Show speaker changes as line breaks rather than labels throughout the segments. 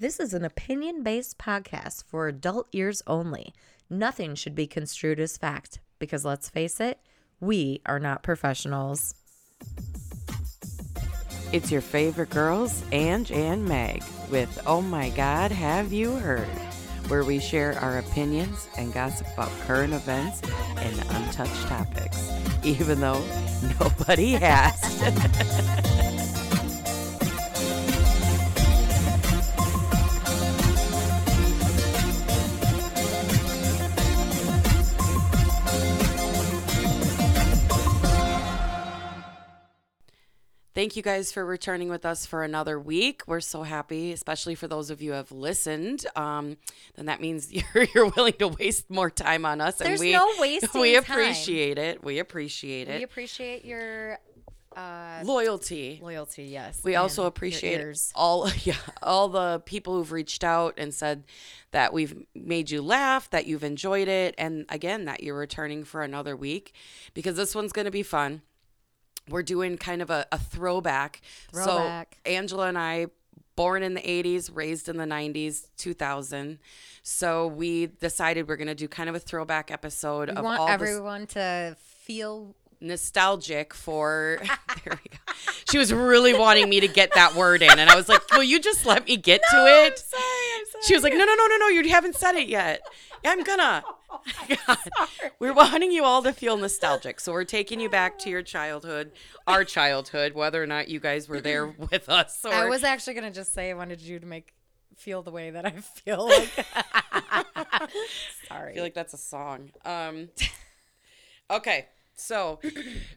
This is an opinion based podcast for adult ears only. Nothing should be construed as fact because let's face it, we are not professionals.
It's your favorite girls, Ange and Meg, with Oh My God, Have You Heard? Where we share our opinions and gossip about current events and untouched topics, even though nobody asked. Thank you guys for returning with us for another week. We're so happy, especially for those of you who have listened. Um, then that means you're, you're willing to waste more time on us,
There's
and we
no wasting
we
time.
appreciate it. We appreciate it.
We appreciate your uh,
Loyalty.
loyalty, yes.
We also appreciate all yeah all the people who've reached out and said that we've made you laugh, that you've enjoyed it, and again that you're returning for another week because this one's going to be fun. We're doing kind of a, a throwback.
Throwback.
So Angela and I, born in the 80s, raised in the 90s, 2000. So we decided we're going to do kind of a throwback episode
We
of
want
all this
everyone to feel
nostalgic for there we go. She was really wanting me to get that word in and I was like, "Will you just let me get to it?"
I'm sorry, I'm sorry.
She was like, "No, no, no, no, no, you haven't said it yet." I'm gonna. God. We're wanting you all to feel nostalgic. So we're taking you back to your childhood, our childhood, whether or not you guys were there with us or
I was actually gonna just say I wanted you to make feel the way that I feel. Like. Sorry.
I feel like that's a song. Um, okay, so,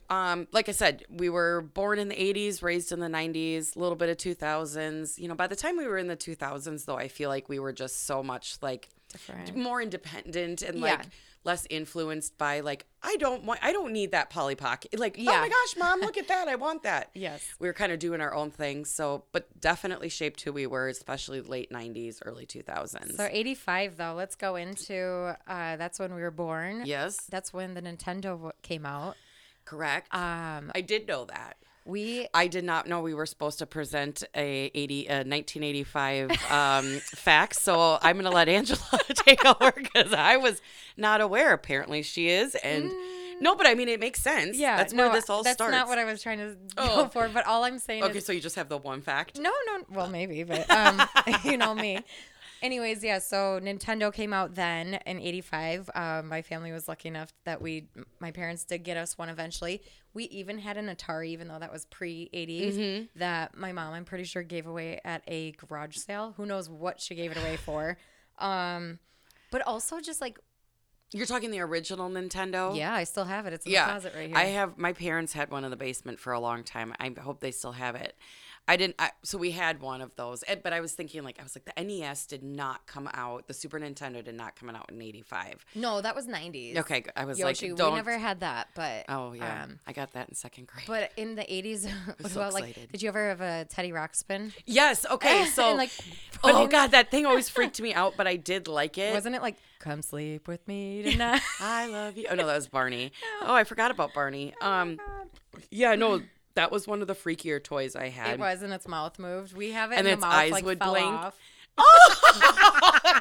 um, like I said, we were born in the '80s, raised in the '90s, a little bit of 2000s. You know, by the time we were in the 2000s, though, I feel like we were just so much like
Different.
more independent and
Yeah.
like less influenced by like I don't want I don't need that Polly Pocket. Like, oh my gosh, mom, look at that, I want that.
Yes.
we were kind of doing our own thing. So, but definitely shaped who we were, especially late '90s, early 2000s.
So 85 though, let's go into uh, that's when we were born.
yes,
That's when the Nintendo came out.
correct.
Um,
I did know that.
We
I did not know we were supposed to present a 80 a 1985 um, facts. So I'm going to let Angela take over because I was not aware. Apparently she is, and no, but I mean it makes sense.
yeah,
that's
no,
where this all
that's
starts.
not what I was trying to
Oh.
go for. But all I'm saying
okay,
is
so you just have the one fact.
no, no. Well, maybe, but um, you know me. Anyways, yeah. So Nintendo came out then in '85. Um, my family was lucky enough that we, my parents did get us one eventually. We even had an Atari, even though that was pre '80s.
Mm-hmm.
That my mom, I'm pretty sure, gave away at a garage sale. Who knows what she gave it away for? Um, but also just like,
You're talking the original Nintendo.
yeah, I still have it. It's in
yeah.
the closet right here.
I have. My parents had one in the basement for a long time. I hope they still have it. I didn't. I, so we had one of those, but I was thinking like I was like the NES did not come out. The Super Nintendo did not come out in '85.
no, that was '90s.
Okay, I was
Yoshi,
like, don't.
we never had that, but
oh yeah,
um,
I got that in second grade.
But in the 80s, what
so
about like, did you ever have a Teddy Ruxpin?
yes. Okay. So
And, like,
oh god, that thing always freaked me out, but I did like it.
Wasn't it like, come sleep with me tonight?
I love you. Oh no, that was Barney. Oh, I forgot about Barney. Um, yeah, no, that was one of the freakier toys I had.
it was, and its mouth moved. We have it,
And
and,
its
the mouth
eyes
like
would
fell
blink.
off.
Oh,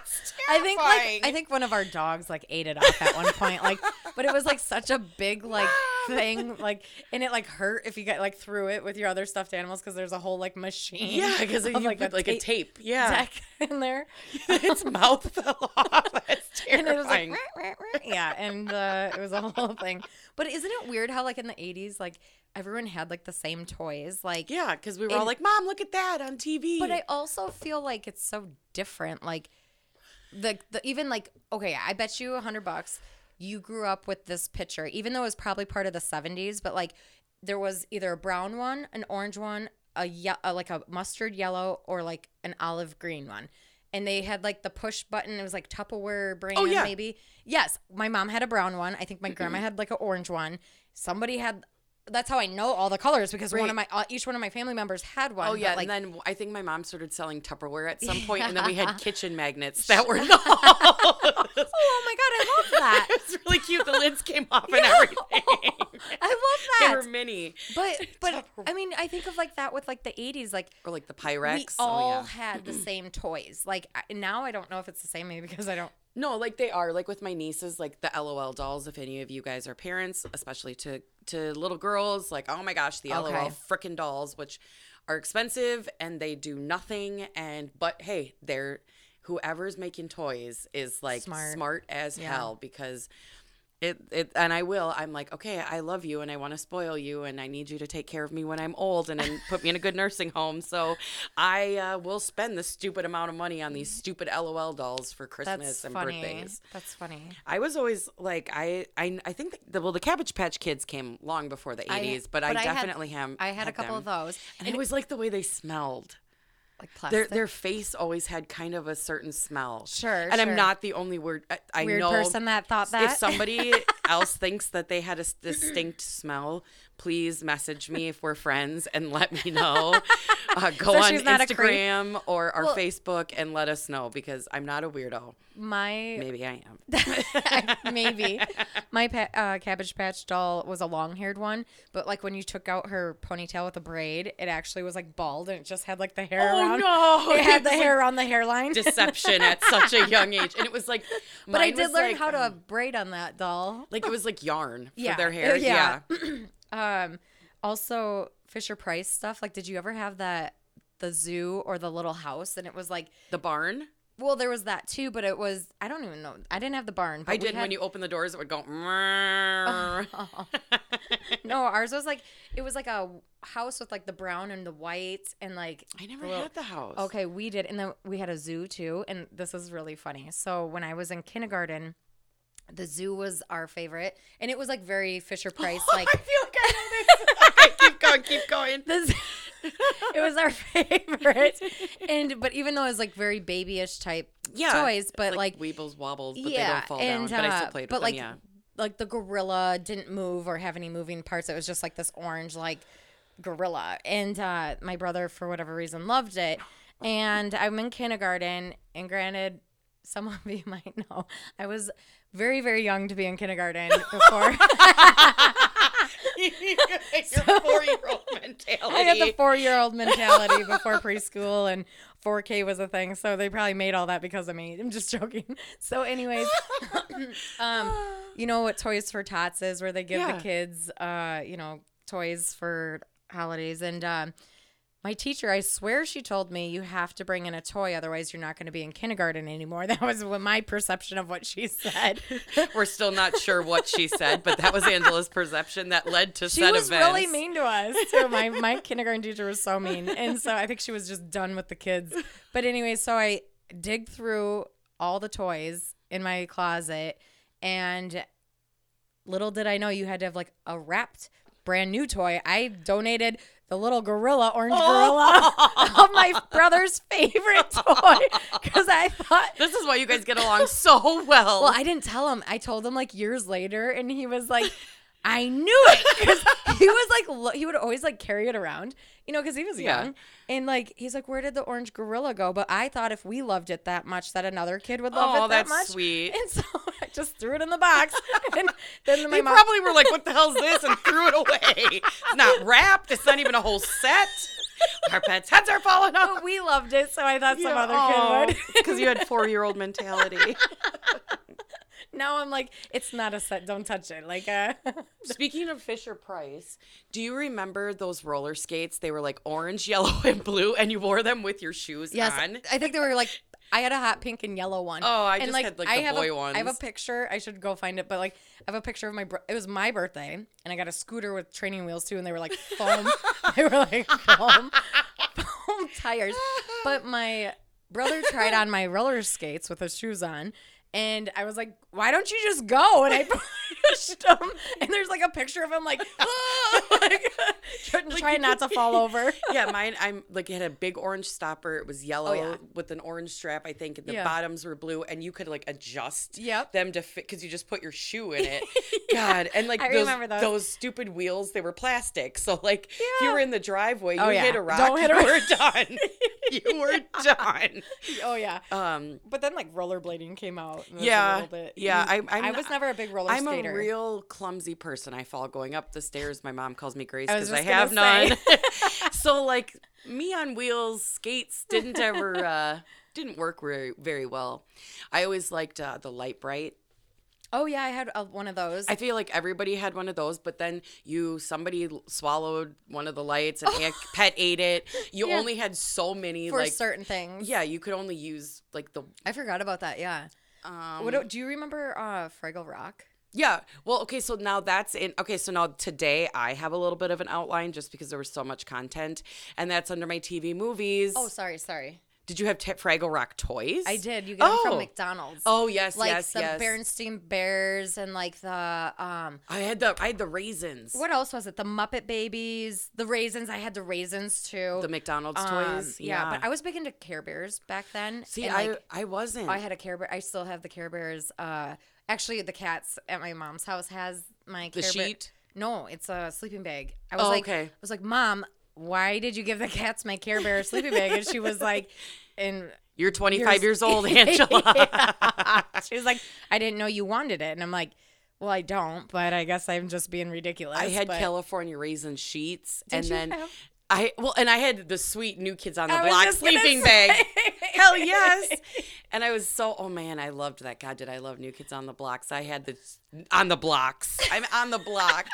I think like I think one of our dogs like ate it off at one point, like, but it was like such a big like ah! Thing, like, and it like hurt if you got like through it with your other stuffed animals because there's a whole like machine,
Yeah, because
of,
you like, like a tape. Yeah,
in there,
its mouth fell off. That's
and it was like,
terrifying.
"Rah, rah, rah." yeah, and uh, it was a whole thing. But isn't it weird how like in the '80s, like everyone had like the same toys, like
yeah, because we were all like, "Mom, look at that on TV."
But I also feel like it's so different. Like the the even like okay, I bet you a hundred bucks you grew up with this picture, even though it was probably part of the seventies. But like there was either a brown one, an orange one, a, ye- a like a mustard yellow, or like an olive green one. And they had like the push button. It was like Tupperware brand,
Oh, yeah.
maybe. Yes, my mom had a brown one. I think my grandma had like an orange one. Somebody had. That's how I know all the colors because one of my uh, each one of my family members had one.
Oh yeah,
like,
and then I think my mom started selling Tupperware at some point, and then we had kitchen magnets that were no.
oh my god, I love that.
it's really cute. The lids came off and everything.
I love that.
They were mini.
But but I mean, I think of like that with like the '80s, like
Or like the Pyrex.
we all
oh, yeah.
had the same toys. Like now, I don't know if it's the same, maybe because I don't.
No, like they are. Like with my nieces, like the LOL dolls. If any of you guys are parents, especially to to little girls, like oh my gosh, the
Okay.
LOL frickin' dolls, which are expensive and they do nothing. And but hey, they're whoever's making toys is like
Smart.
smart, as
Yeah.
hell because. It, it and I will. I'm like, okay, I love you and I want to spoil you and I need you to take care of me when I'm old and then put me in a good nursing home. So I uh, will spend the stupid amount of money on these stupid LOL dolls for Christmas
That's
and
funny.
birthdays.
That's funny.
I was always like I I, I think the, well the Cabbage Patch Kids came long before the
I-
80s, but, I
but I had-
definitely have
I had, a couple of those,
And it was like the way they smelled.
Like
Their
plastic.
their face always had kind of a certain smell.
Sure,
And
sure.
I'm not the only word I, I
Weird
know
person that thought that.
if somebody else thinks that they had a distinct smell, please message me if we're friends and let me know. Uh, go
So
on
she's not a creep?
Instagram or our
Well-
Facebook and let us know because I'm not a weirdo.
my
Maybe I am.
maybe my pa- uh, cabbage patch doll was a long-haired one but like when you took out her ponytail with a braid it actually was like bald and it just had like the hair
Oh,
around
no.
it had the
like
hair around the hairline
deception at such a young age. And it was like,
but i did learn
like,
how to
um,
braid on that doll
like it was like yarn
Yeah.
for their hair.
Yeah.
Yeah.
um also fisher price stuff like did you ever have that the zoo or the little house and it was like
The barn.
well there was that too but it was i don't even know i didn't have the barn but
I did
had-
when you open the doors, it would go.
No ours was like it was like a house with like the brown and the white and like
I never
little-
had the house.
Okay, we did, and then we had a zoo too. And this is really funny. So when I was in kindergarten, the zoo was our favorite, and it was like very Fisher Price. Like
I feel like I know this. okay, keep going, keep going.
this, it was our favorite. And but even though it was like very babyish type
Yeah,
toys, but like,
Weebles wobbles, but
yeah,
they don't fall
and
down. But I
uh,
still played
but
with
like
them.
like the gorilla didn't move or have any moving parts. It was just like this orange like gorilla. And uh, my brother, for whatever reason, loved it. And I'm in kindergarten, and granted, some of you might know I was very, very young to be in kindergarten before.
Yeah. Your four-year-old mentality.
I had the four year old mentality before preschool and 4K was a thing. So they probably made all that because of me. I'm just joking. So, anyways, um, you know what Toys for Tots is, where they give
Yeah.
the kids, uh, you know, toys for holidays. And um, my teacher, I swear she told me you have to bring in a toy, otherwise you're not going to be in kindergarten anymore. That was my perception of what she said.
We're still not sure what she said, but that was Angela's perception that led to
She
said
was really mean to us too. My my kindergarten teacher was so mean, and so I think she was just done with the kids. But anyway, so I dig through all the toys in my closet, and little did I know you had to have like a wrapped brand new toy. I donated the little gorilla, orange oh. gorilla, of my brother's favorite toy because I thought
This is why you guys get along so well.
well, I didn't tell him. I told him like years later, and he was like, "I knew it," because he was like, lo- he would always like carry it around, you know, because he was
Yeah.
young, and like he's like, "Where did the orange gorilla go?" But I thought if we loved it that much, that another kid would love
oh,
it that
that's
much.
sweet.
And so I just threw it in the box, and then my
They
mom.
probably were like, "What the hell's this?" and threw it away. It's not wrapped. It's not even a whole set. Our pets' heads are falling off.
but we loved it, so I thought some other kid would. Oh.
because you had four-year-old mentality.
Now I'm like, it's not a set. Don't touch it. Like, uh,
Speaking of Fisher Price, do you remember those roller skates? They were like orange, yellow, and blue, and you wore them with your shoes
Yes,
on.
I think they were like. I had a hot pink and yellow one.
Oh, I
and
just
like,
had, like,
I
the
have
boy
a, I have a picture. I should go find it, but like I have a picture of my. Bro- it was my birthday, and I got a scooter with training wheels too, and they were like foam. they were like foam, foam tires. But my brother tried on my roller skates with his shoes on. And I was like, "Why don't you just go?" And I pushed him, and there's like a picture of him like, like trying
you
not to fall over.
yeah, mine. I'm like it had a big orange stopper. It was yellow
Oh, yeah.
with an orange strap, I think, and the
Yeah.
bottoms were blue, and you could like adjust
Yep.
them to fit because you just put your shoe in it. God, and like
I
those,
remember those.
those stupid wheels, they were plastic. So like if you were in the driveway, you
Oh, yeah.
hit a rock,
Don't hit a
you
rock.
were done. you were done.
oh yeah.
Um,
But then like rollerblading came out. A
yeah, yeah. I, I'm,
I was never a big roller
I'm
skater.
a real clumsy person. I fall going up the stairs. My mom calls me Grace because I,
just
have none. so like me on wheels, skates didn't ever uh, didn't work very very well. I always liked uh, the Lite-Brite.
Oh yeah, I had a, one of those.
I feel like everybody had one of those, but then you somebody swallowed one of the lights and a pet ate it. You
Yeah.
only had so many
for
like
certain things.
yeah, you could only use like the
I forgot about that. Yeah.
Um
what do, do you remember uh Fraggle Rock?
Yeah. Well, okay, so now that's in okay, so now today I have a little bit of an outline just because there was so much content and that's under my TV movies.
Oh, sorry, sorry.
Did you have t- Fraggle Rock toys?
I did. You got them
Oh.
from McDonald's.
Oh, yes,
like
yes,
the
yes.
Bernstein Bears and like the um
I had the I had the raisins.
what else was it? The Muppet Babies, the raisins. I had the raisins too.
The McDonald's
Um,
toys.
Yeah, but I was big into Care Bears back then.
See, I
like,
I wasn't.
I had a Care Bear. I still have the Care Bears. Uh, actually, the cats at my mom's house has my
The
Care Bear-
sheet?
No, it's a sleeping bag. I was
Oh,
like,
okay.
I was like, Mom, why did you give the cats my Care Bear sleeping bag? And she was like, and
You're 25
Yours-
years old, Angela.
she was like, I didn't know you wanted it, and I'm like, well, I don't, but I guess I'm just being ridiculous.
I had
but
California raisin sheets
Did
and then
have-
I well and I had the sweet new kids on the
I
block sleeping bag. Hell yes. And I was so oh man, I loved that. God, did I love New Kids on the Blocks. I had the on the blocks. I'm on the block.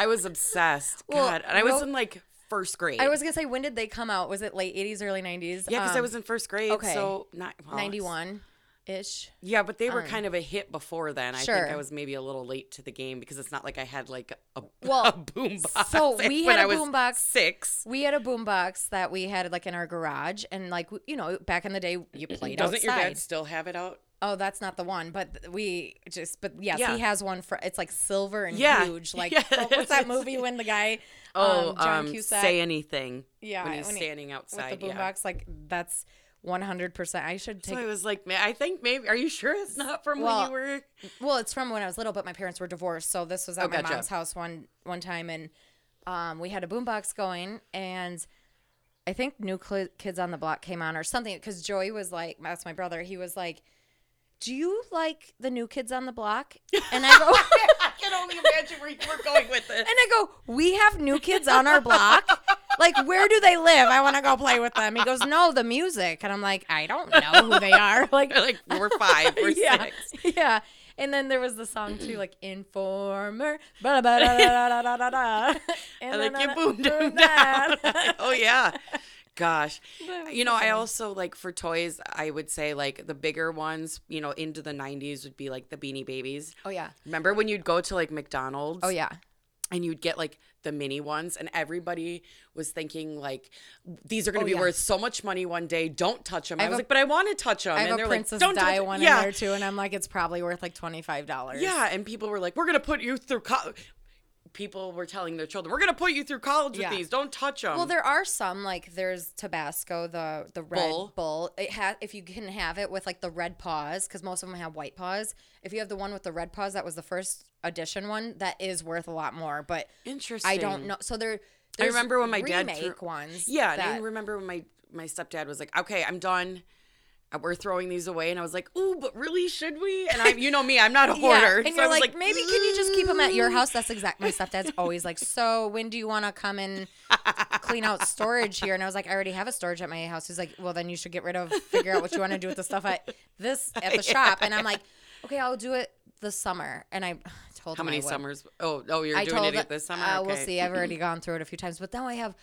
I was obsessed.
Well,
God. And I was
well-
in like first grade.
I was gonna say, when did they come out? Was it late '80s, early '90s?
Yeah, because I um, was in first grade.
okay.
So not well,
'91 ish.
Yeah, but they were um, kind of a hit before then. I think
Sure.
I was maybe a little late to the game because it's not like I had like a,
Well,
a boom box.
so we had a boombox.
Six.
We had a boombox that we had like in our garage, and like you know, back in the day, you played
Doesn't
outside.
your dad still have it out?
Oh, that's not the one, but we just, but yes,
Yeah.
he has one for. It's like silver and
Yeah.
huge. Like
Yeah.
oh, what's that movie when the guy?
Oh,
um, John
um,
Cusack
say anything.
Yeah,
when he's
when he-
standing outside.
with the boombox. Like that's one hundred percent. I should take.
So I was like, I think maybe. Are you sure it's not from
Well,
when you were?
Well, it's from when I was little, but my parents were divorced, so this was at
Oh,
my
gotcha.
mom's house one one time, and um, we had a boombox going, and I think New Kids on the Block came on or something, because Joey was like, that's my brother. He was like, "Do you like the New Kids on the Block?" And I go,
I can only imagine where you were going with this.
and I go, "We have New Kids on our block." Like, where do they live? I want to go play with them. He goes, No, the music. And I'm like, I don't know who they are. Like,
like we're five, we're
yeah,
six.
Yeah. And then there was the song too, like Informer. ba da da da da da da da.
I like you boomed him down. oh yeah. Gosh. You know, I also like for toys, I would say like the bigger ones, you know, into the 90s would be like the Beanie Babies.
Oh yeah.
Remember when you'd go to like McDonald's?
Oh yeah.
and you'd get like the mini ones and everybody was thinking like these are going to
Oh,
be
yeah.
worth so much money one day don't touch them i,
have
was
a-
like but i want to touch them
I
and
have
they're
a
like
Princess
don't
Di one
yeah
in there too, and I'm like, it's probably worth like twenty five dollars.
yeah and people were like we're going to put you through co-. people were telling their children we're going to put you through college
Yeah.
with these don't touch them
Well, there are some like there's Tabasco, the the red
Bull.
bull. It has if you can have it with like the red paws because most of them have white paws. If you have the one with the red paws, that was the first edition one. That is worth a lot more, but
interesting
I don't know. So there.
I remember when my dad threw-
ones.
yeah and i
that-
remember when my my stepdad was like okay i'm done we're throwing these away and i was like ooh but really should we and i you know me i'm not a hoarder
and
so
you're
I was
like, maybe can you just keep them at your house? That's exactly My stepdad's always like, so when do you want to come and clean out storage here? And I was like, I already have a storage at my house. He's like, well, then you should get rid of, figure out what you want to do with the stuff at this at the shop. And I'm like, okay, I'll do it this summer. And I told him. how many
summers oh oh you're
I
doing
told
it this summer
Uh, We'll see. I've already gone through it a few times, but now I have.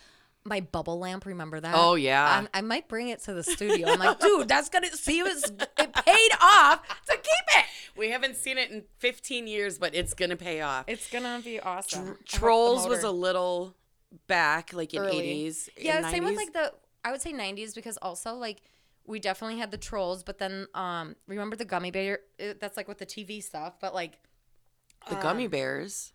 My bubble lamp, remember that?
Oh, yeah.
I'm- I might bring it to the studio. I'm like, dude, that's gonna see it, was, it paid off to keep it.
We haven't seen it in 15 years, but it's gonna pay off.
It's gonna be awesome. I hope the
Trolls was a little back, like in
early.
80s.
Yeah,
and
same with like the I would say 90s because also like we definitely had the trolls, but then um remember the gummy bear? uh, That's like with the TV stuff, but like
the gummy bears.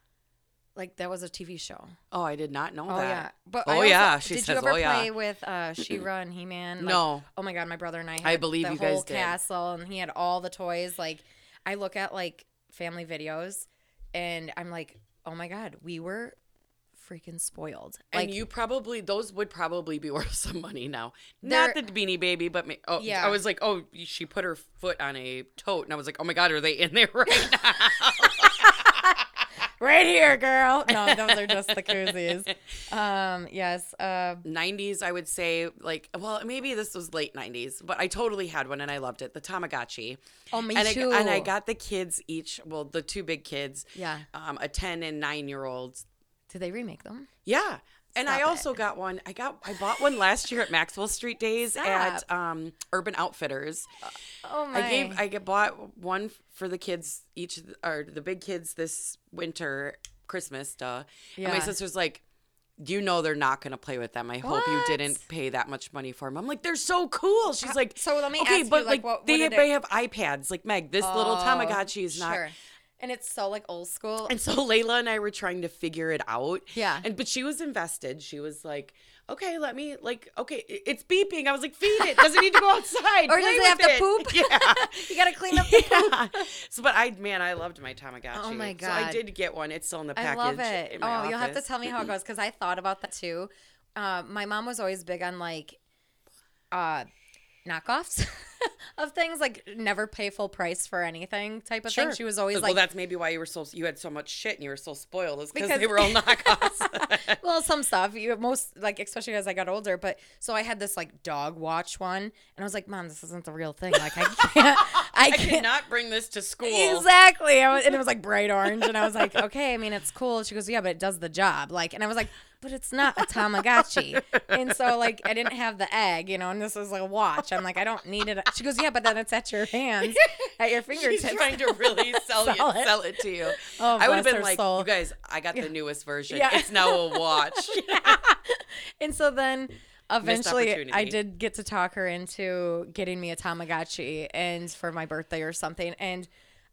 Like that was a TV show.
Oh, I did not know
Oh
that.
yeah, but
Oh,
I also-
yeah, she
did
says,
you ever
"Oh, yeah."
play with uh She-Ra and He-Man? Like,
No.
Oh my god, my brother and I. Had
I believe
the
you guys
whole
did.
castle, and he had all the toys. Like I look at like family videos, and I'm like, oh my god, we were freaking spoiled.
and you probably those would probably be worth some money now. Not the beanie baby, but me, oh,
Yeah.
I was like, oh, she put her foot on a tote, and I was like, oh my god, are they in there right now?
right here, girl. No, those are just the koozies. Um, yes. Uh,
90s, I would say, like, well, maybe this was late 90s, but I totally had one and I loved it. The Tamagotchi.
oh, me
and
too.
I, and I got the kids each, well, the two big kids,
Yeah.
um, a 10 and 9 year olds.
Did they remake them?
Yeah. And I
Stop it.
also got one. I got I bought one last year at Maxwell Street Days at um, Urban Outfitters.
Oh my.
I gave I bought one for the kids each or the big kids this winter Christmas duh. And my sister's like, you know they're not gonna play with them. I hope you didn't pay that much money for them. I'm like, they're so cool. She's like,
so let me
okay,
ask you,
but
like, what-
they
what did
may have iPads. Like Meg, this little
Oh,
Tamagotchi is not.
Sure. And it's so like old school.
And so Layla and I were trying to figure it out.
Yeah.
And but she was invested. She was like, okay, let me like, okay, it's beeping. I was like, feed it. Does it need to go outside?
or does it have to poop?
Yeah.
you gotta clean up the poop.
yeah. So, but I, man, I loved my Tamagotchi.
Oh my god,
So I did get one. It's still in the package.
I love it. Oh,
my
you'll have to tell me how it goes because I thought about that too. Uh, my mom was always big on like uh, knockoffs of things, like never pay full price for anything type of thing. She was always
well,
like, "Well,
that's maybe why you were so you had so much shit and you were so spoiled. Is because they were all knockoffs.
well, some stuff. You most like, especially as I got older. But so I had this like dog watch one, and I was like, Mom, this isn't the real thing. Like I can't, I
I
can't.
cannot bring this to school.
Exactly. I was, and it was like bright orange. And I was like, okay, I mean, it's cool. She goes, yeah, but it does the job. Like, and I was like, but it's not a Tamagotchi. And so, like, I didn't have the egg, you know, and this was like a watch. I'm like, I don't need it. She goes, yeah, but then it's at your hands, at your fingertips.
She's trying to really sell,
Sell
you,
it.
sell it to you.
Oh,
I would have been like,
soul.
you guys, I got the newest version.
Yeah.
It's now a watch.
And so then eventually I did get to talk her into getting me a Tamagotchi and for my birthday or something. And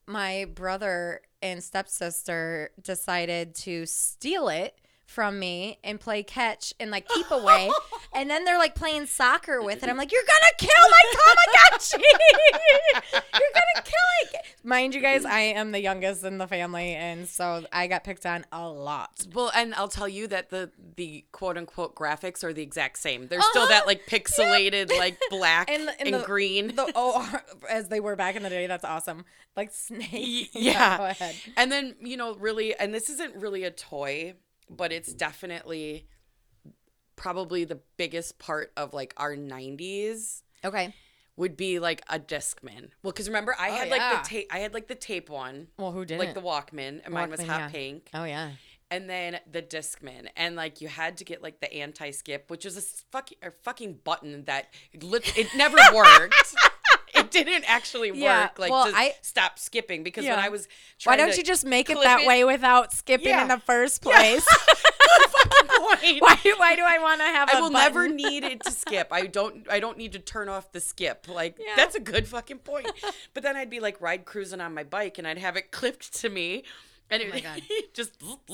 my brother and stepsister decided to steal it from me and play catch and like keep away. and then they're like playing soccer with it. I'm like, You're gonna kill my Tamagotchi. You're gonna kill it. Mind you guys, I am the youngest in the family and so I got picked on a lot.
Well, and I'll tell you that the the quote unquote graphics are the exact same. There's still
Uh-huh.
that like pixelated, like black and,
And the- and the-
green.
the oh as they were back in the day that's awesome like snake
yeah.
go ahead
And then, you know, really, and this isn't really a toy, but it's definitely probably the biggest part of like our 90s
okay
would be like a Discman. Well, because remember, I
Oh,
had like the tape, I had like the tape one,
well who did
like the Walkman, and mine was hot
yeah.
pink.
oh yeah
and then the Discman, and like you had to get like the anti-skip, which was a fucking a fucking button that lit- it never worked. It didn't actually work.
Yeah,
like
well,
to
I-
stop skipping because
Yeah.
when I was trying to why don't
you just make it that way without skipping
Yeah.
in the first place
Good fucking point.
why, do- why do i want to have
I will
button?
never need it to skip. I don't. I don't need to turn off the skip. Like
Yeah.
that's a good fucking point. But then I'd be like ride cruising on my bike, and I'd have it clipped to me, and oh it
Oh my
just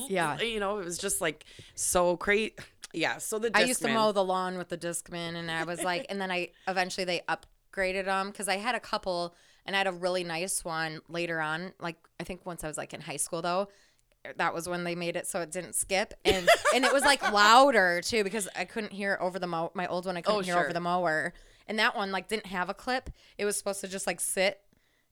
Yeah.
you know, it was just like so crazy. Yeah. So the
I used to mow the lawn with the Discman, and I was like, and then I eventually they upgraded them because I had a couple, and I had a really nice one later on. Like I think once I was like in high school though, that was when they made it so it didn't skip, and and it was like louder too because I couldn't hear it over the. My old one I couldn't
Oh,
hear
sure.
over the mower, and that one like didn't have a clip. It was supposed to just like sit.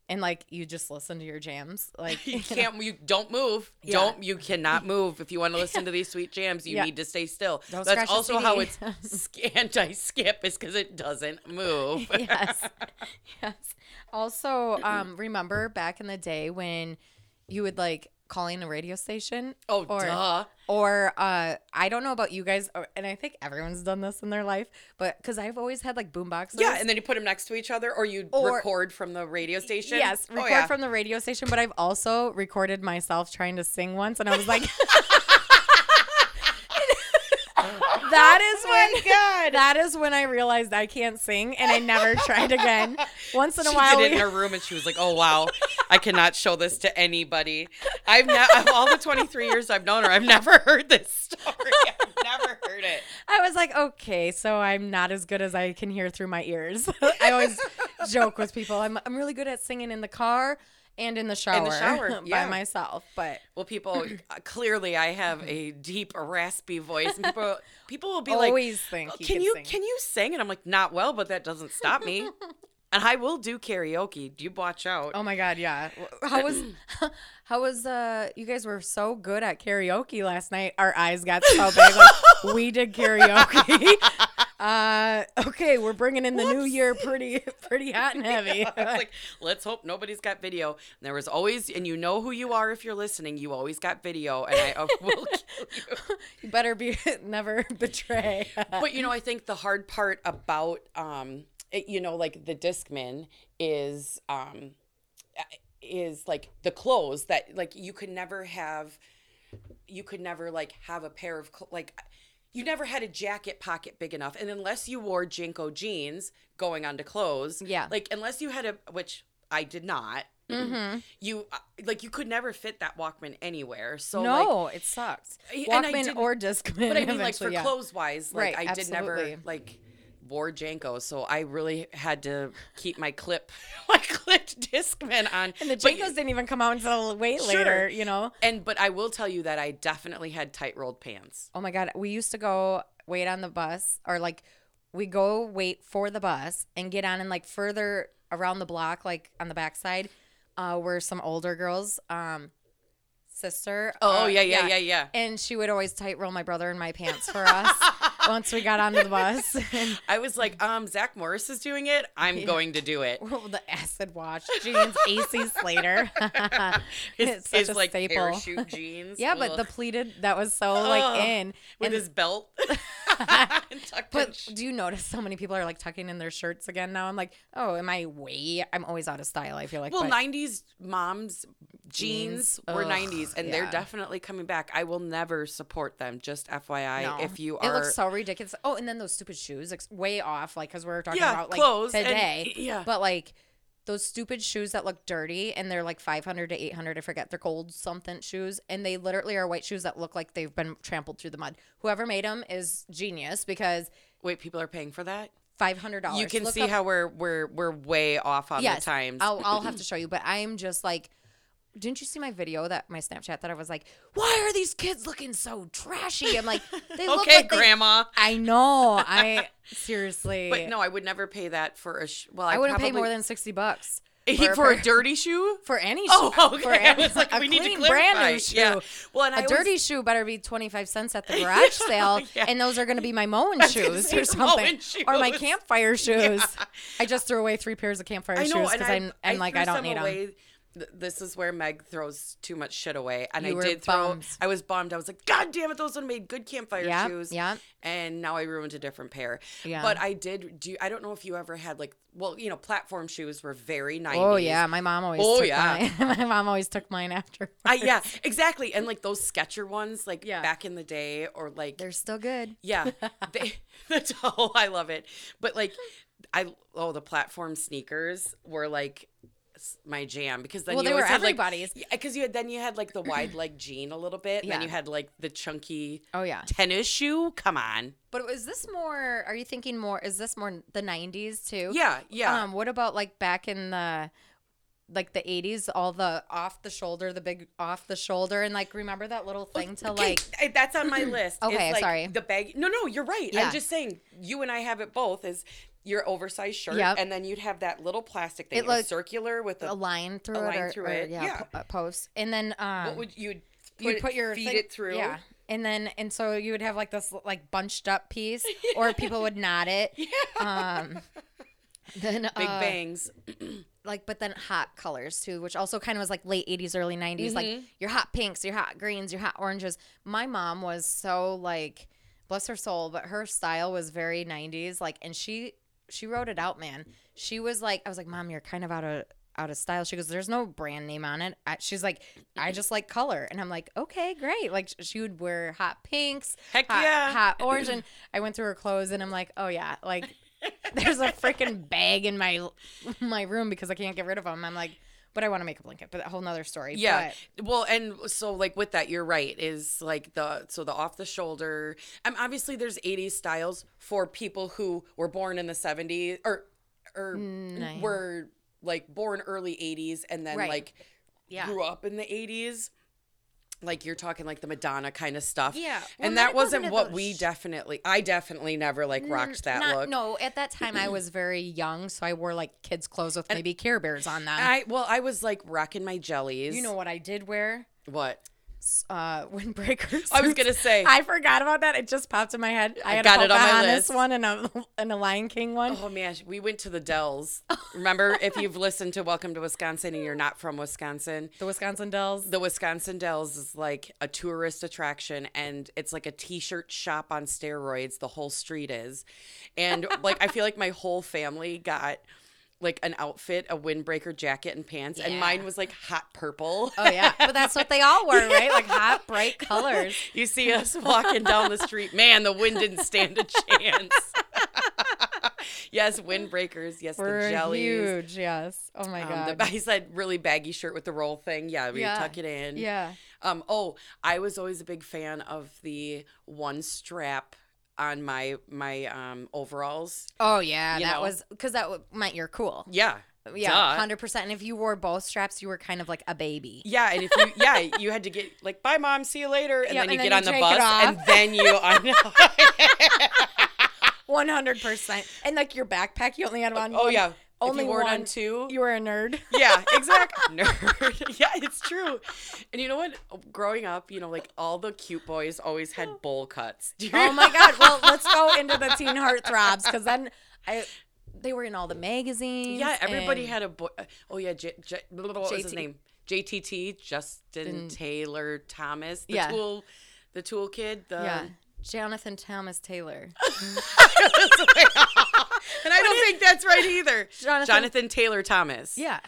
And like you just listen to your jams, like
you can't you don't move
Yeah.
don't you cannot move if you want to listen to these sweet jams you
Yeah.
need to stay still
Don't
that's also how it's sk- anti-skip is because it doesn't move
yes. Yes. Also, um, remember back in the day when you would like calling a radio station?
oh
or,
duh
Or uh, I don't know about you guys, or, and I think everyone's done this in their life, but because I've always had like boom boxes.
yeah and then you put them next to each other or you
Or-
record from the radio station
Yes,
Oh,
record
yeah.
from the radio station, but I've also recorded myself trying to sing once, and I was like, that is oh when
God.
that is when I realized I can't sing, and I never tried again. Once in a
she
while,
did it
we-
in her room and she was like, "Oh wow, I cannot show this to anybody." I've never, of all the 23 years I've known her, I've never heard this story. I've never heard it.
I was like, okay, so I'm not as good as I can hear through my ears. I always joke with people. I'm I'm really good at singing in the car and in the shower,
shower,
by
yeah.
myself. But
Well, people uh, clearly I have a deep, raspy voice, and people people will be
always
like,
think
"Oh, "Can
can
you
sing.
can you sing?" And I'm like, "Not well, but that doesn't stop me." and I will do karaoke. Do you watch out.
Oh my god, yeah. How was how was uh you guys were so good at karaoke last night. Our eyes got so big like we did karaoke. Uh okay, we're bringing in the new year pretty pretty hot and heavy.
I was like, let's hope nobody's got video. And there was always, and you know who you are if you're listening. You always got video, and I uh, will kill you.
you better be never betray.
but you know, I think the hard part about um, it, you know, like the Discman is um, is like the clothes that like you could never have, you could never like have a pair of cl- like. You never had a jacket pocket big enough, and unless you wore JNCO jeans going on to clothes,
Yeah.
like unless you had a, which I did not,
Mm-hmm.
you uh, like you could never fit that Walkman anywhere. So like,
no, it sucks.
and I
Walkman or Discman.
but I mean, like for
yeah.
clothes wise, like
Right,
I did never like wore JNCO, so I really had to keep my clip, my clipped Discman on.
And the JNCOs didn't even come out until way
Sure.
later, you know.
and but I will tell you that I definitely had tight rolled pants.
Oh my god, we used to go wait on the bus or like we go wait for the bus and get on and like further around the block like on the backside uh were some older girls um sister
Oh
uh,
yeah, yeah, yeah, yeah.
and she would always tight roll my brother in my pants for us once we got onto the bus
I was like, um, Zach Morris is doing it. I'm going to do it.
well, the acid wash jeans AC Slater it's such a
like
staple
parachute jeans.
yeah but the pleated that was so like in
with
and-
his belt.
But do you notice so many people are like tucking in their shirts again now? I'm like, oh, am I way? I'm always out of style. I feel like.
Well,
but-
90s moms jeans,
Jeans.
were
Ugh,
90s and they're definitely coming back. I will never support them. Just FYI,
No.
if you are, it
looks so ridiculous. Oh, and then those stupid shoes, like way off, like because we're talking
Yeah,
about like
clothes and-
today.
yeah.
but like those stupid shoes that look dirty and they're like 500 to 800 i forget they're gold something shoes and they literally are white shoes that look like they've been trampled through the mud whoever made them is genius because
wait, people are paying for that.
$500
You can
Look
see
up-
how we're we're we're way off on
yes,
the times.
I'll, I'll have to show you, but I am just like, didn't you see my video that my Snapchat that I was like, why are these kids looking so trashy? I'm like, they look
okay,
like they-
grandma.
I know. I seriously.
But no, I would never pay that for a. Sh- well, I,
I wouldn't pay more than sixty bucks
for, a dirty shoe.
for any oh, shoe.
Oh, okay.
For
I
any,
was like,
a
we need to
clean brand new shoe.
Yeah. Well, and I
a
always-
dirty shoe better be 25 cents at the garage sale
Yeah.
and those are going to be my mowing shoes or something
mowing
or my campfire shoes i just threw away three pairs of campfire
know,
shoes because
I,
i'm, I'm like i don't need them
away. Th- This is where Meg throws too much shit away, and
You
I did throw.
bummed.
I was bummed. I was like, God damn it, those would have made good campfire
Yep,
shoes.
yep.
And now I ruined a different pair.
Yeah.
But I did do. I don't know if you ever had like, well, you know, platform shoes were very nineties.
Oh yeah, my mom always.
Oh,
took
yeah.
mine. my mom always took mine after.
I, yeah, exactly. And like those Sketcher ones, like
Yeah.
back in the day, or like
They're still good.
Yeah, they, that's oh, I love it. But like, I oh the platform sneakers were like my jam because then
Well,
you
they were
had like
everybody's.
because you had then you had like the wide leg jean a little bit, and then you had like the chunky
Oh yeah.
tennis shoe. Come on,
But is this more? Are you thinking more? Is this more the '90s too?
yeah, yeah.
Um. What about like back in the, like the '80s? All the off the shoulder, the big off the shoulder, and like remember that little thing to like.
That's on my list. is,
Okay,
like,
sorry.
The bag. No, no, you're right.
Yeah.
I'm just saying you and I have it both. Is your oversized shirt,
Yep.
and then you'd have that little plastic thing.
It
It, was
looked-
circular with
A
a.
line through
A
it,
line
or,
through
or,
it,
yeah,
yeah.
po- uh, post, and then um,
what would you?
you'd put your
feed
thing-
it through?
Yeah. And then and so you would have like this like bunched up piece, or people would knot it. Um, then
Big
uh,
bangs.
like but then hot colors too which also kind of was like late 80s early 90s like
Mm-hmm.
your hot pinks your hot greens your hot oranges my mom was so like bless her soul but her style was very 90s like and she she wrote it out man. She was like i was like mom you're kind of out of out of style. She goes there's no brand name on it. I, she's like i just like color. And i'm like okay great. Like she would wear hot pinks
Heck
hot,
yeah.
hot orange and i went through her clothes and i'm like oh yeah like there's a freaking bag in my my room because I can't get rid of them. I'm like, but I want to make a blanket, but a whole nother story.
Yeah.
But
Well, and so like with that, you're right. Is like the so the off the shoulder. Um, obviously there's 80s styles for people who were born in the 70s or or
Mm, Nine.
were like born early 80s and then
Right.
like
Yeah.
grew up in the 80s like you're talking like the madonna kind of stuff
Yeah. Well,
and that wasn't what we
sh-
definitely i definitely never like rocked that
Not-
look
No, at that time I was very young, so I wore like kids' clothes with maybe Care Bears on them.
i well i was like rocking my jellies
you know what I did wear?
what
Uh, windbreakers.
I was gonna say-
I forgot about that. It just popped in my head. I, had
got it on my list.
one and a and a Lion King one.
Oh man, we went to the Dells. Remember, if you've listened to Welcome to Wisconsin and you're not from Wisconsin,
The Wisconsin Dells.
the Wisconsin Dells is like a tourist attraction and it's like a t-shirt shop on steroids. The whole street is. And like I feel like my whole family got like an outfit, a windbreaker jacket and pants, and mine was like hot purple.
Oh yeah, but that's what they all were, right? Like hot, bright colors.
You see us walking down the street. Man, the wind didn't stand a chance. yes, windbreakers. Yes,
We're
the jellies.
huge. Yes. Oh my
Um,
god.
the, I said really baggy shirt with the roll thing. Yeah, we
Yeah.
tuck it in.
yeah.
Um. Oh, I was always a big fan of the one strap on my my um overalls.
Oh yeah, that
know?
was because that w- meant you're cool.
Yeah.
Yeah, hundred percent. And if you wore both straps, you were kind of like a baby.
Yeah, and if you yeah, you had to get like bye mom, see you later, and
Yep,
then you
and
get
then
on
you
the bus and then you I know.
One hundred percent. And like your backpack, you only had one.
oh
one-
yeah.
Only
if you wore it on
one.
two.
You were a nerd.
Yeah, exactly. Nerd. Yeah, it's true. And you know what? Growing up, you know, like all the cute boys always had bowl cuts.
Oh my god. Well, let's go into the teen heartthrobs because then I they were in all the magazines.
Yeah, everybody had a boy. Uh, oh yeah, J- J- what was his name? JTT, Justin Taylor Thomas, the
Yeah.
tool, the tool kid. The,
yeah. Jonathan Thomas Taylor.
and I don't think that's right either.
Jonathan-
Jonathan Taylor Thomas.
Yeah.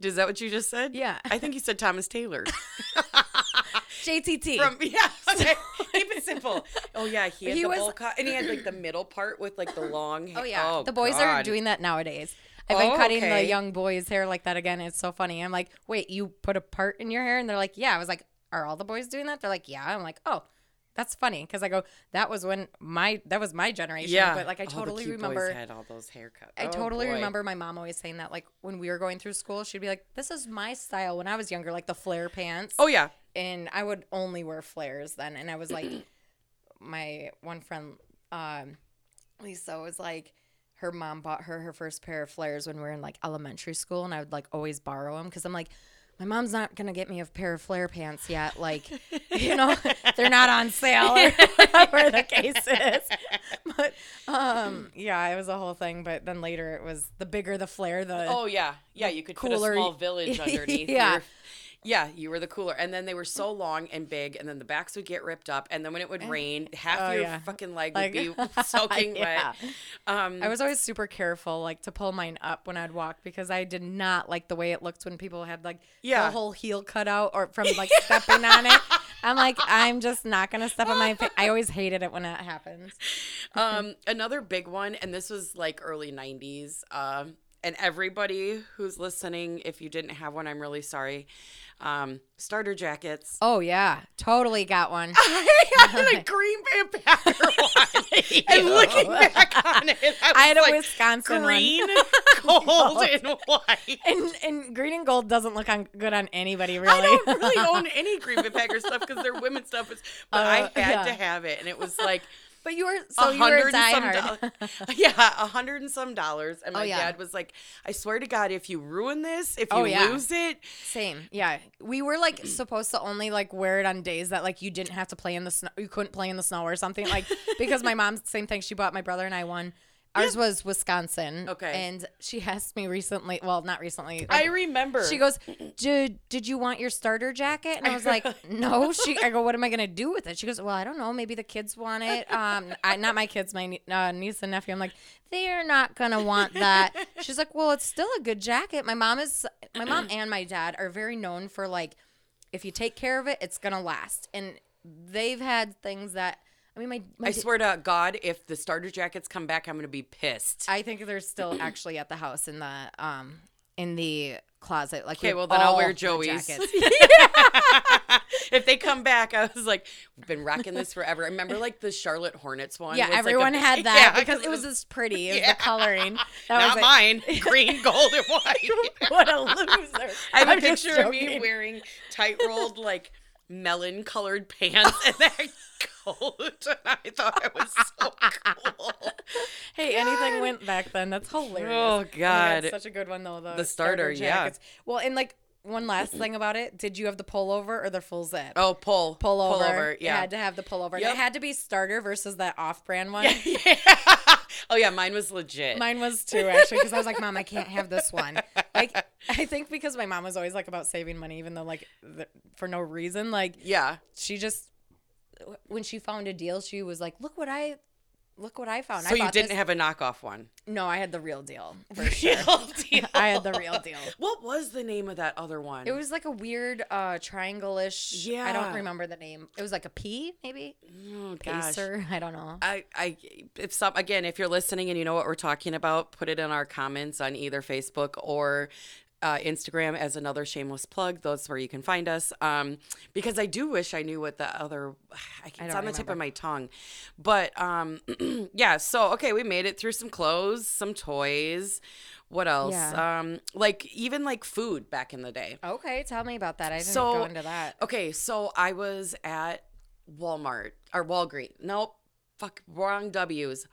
Is that what you just said?
Yeah.
I think you said Thomas Taylor.
JTT.
From yeah, okay. keep it simple. Oh yeah, he had
He
the
was-
bowl cut, and he had like the middle part with like the long.
Oh yeah, oh, the boys
God.
are doing that nowadays. I've been
Oh,
cutting the young boys' hair like that again. It's so funny. I'm like, wait, you put a part in your hair, and they're like, yeah. I was like, are all the boys doing that? They're like, yeah. I'm like, oh, that's funny because I go, that was when my that was my generation.
Yeah,
but like I
Oh,
totally remember.
had all those haircuts.
I
Oh,
totally
boy.
remember my mom always saying that, like when we were going through school, she'd be like, "This is my style." When I was younger, like the flare pants.
Oh yeah,
and I would only wear flares then. And I was like, my one friend, um, Lisa, was like, her mom bought her her first pair of flares when we were in like elementary school, and I would like always borrow them because I'm like. My mom's not gonna get me a pair of flare pants yet. Like, you know, they're not on sale or whatever the case is. But um, yeah, it was a whole thing. But then later it was the bigger the flare, the
Oh yeah, yeah. You could
cooler-
put a small village underneath.
Yeah.
your- yeah. You were the cooler, and then they were so long and big, and then the backs would get ripped up, and then when it would rain, half
Oh,
your
yeah.
fucking leg
Like-
would be soaking
Yeah.
wet. Um,
I was always super careful, like to pull mine up when I'd walk because I did not like the way it looked when people had like
Yeah.
the whole heel cut out or from like stepping on it. I'm like, I'm just not gonna step on my. Fa- I always hated it when that happens.
um, another big one, and this was like early '90s. Um, and everybody who's listening, if you didn't have one, I'm really sorry. Um, starter jackets.
Oh yeah, totally got one.
I had a Green Bay Packer one, and looking back on it, I,
I had a
like,
Wisconsin one.
green, gold, and white.
And and green and gold doesn't look on, good on anybody really.
I don't really own any Green Bay Packer stuff because their women's stuff is, but I
Uh,
had
yeah.
to have it, and it was like
but you were so you were
some
diehard.
dollars. yeah, a hundred and some dollars. And oh, my
Oh, yeah.
dad was like, "I swear to God, if you ruin this, if oh, you
Oh, yeah.
lose it,
Same. Yeah. We were like supposed to only like wear it on days that like you didn't have to play in the snow. You couldn't play in the snow or something. Like because my mom's same thing. She bought my brother and I one. Ours was Wisconsin.
Okay.
And she asked me recently, well, not recently.
I
like,
remember."
she goes, did, did you want your starter jacket? And I was like, no. She, I go, what am I going to do with it? She goes, well, I don't know. Maybe the kids want it. Um, I, not my kids, my uh, niece and nephew. I'm like, they're not going to want that. She's like, well, it's still a good jacket. My mom is, my mom and my dad are very known for like, if you take care of it, it's going to last. And they've had things that, I mean, my, my
I swear to God, if the starter jackets come back, I'm gonna be pissed.
I think they're still actually at the house in the um in the closet. Like
Okay, well then I'll wear Joey's.
jackets.
if they come back, I was like, we've been rocking this forever. I remember like the Charlotte Hornets one.
Yeah,
was, like, a
everyone had that
Yeah,
because it was just pretty. It was
Yeah.
the coloring. That
not
was it.
mine. Green, gold, and white.
What a loser!
I have a
I'm just
picture of me wearing tight rolled like melon colored pants and that coat. And I thought it was so cool.
Hey, anything went back then. That's oh, hilarious.
Oh, God.
it's such a good one though. The,
The starter, yeah.
jackets. Well, and like one last thing about it, did you have the pullover or the full zip?
Oh, pull.
pullover.
Pullover,
You
yeah.
had to have the pullover.
Yep.
It had to be starter versus that off-brand one.
yeah. Oh, yeah, mine was legit.
Mine was too actually because I was like, "Mom, I can't have this one." Like, I think because my mom was always like about saving money, even though like th- for no reason. Like,
yeah.
she just when she found a deal, she was like, "Look what I, look what I found."
So
I
you didn't
this-
have a knockoff one?
No, I had the real deal for sure.
Real deal.
I had the real deal.
What was the name of that other one?
It was like a weird uh triangle-ish.
Yeah, I
don't remember the name. It was like a P, maybe.
oh, gosh.
I don't know.
I, I, if some again, if you're listening and you know what we're talking about, put it in our comments on either Facebook or uh, Instagram as another shameless plug. Those where you can find us. Um, because I do wish I knew what the other. I, it's on the tip of my tongue, but um, yeah. So okay, we made it through some clothes, some toys. What else?
Yeah.
Um, like even like food back in the day.
Okay, tell me about that. I didn't
So
go into that.
Okay, so I was at Walmart or Walgreens. Nope, fuck, wrong W's.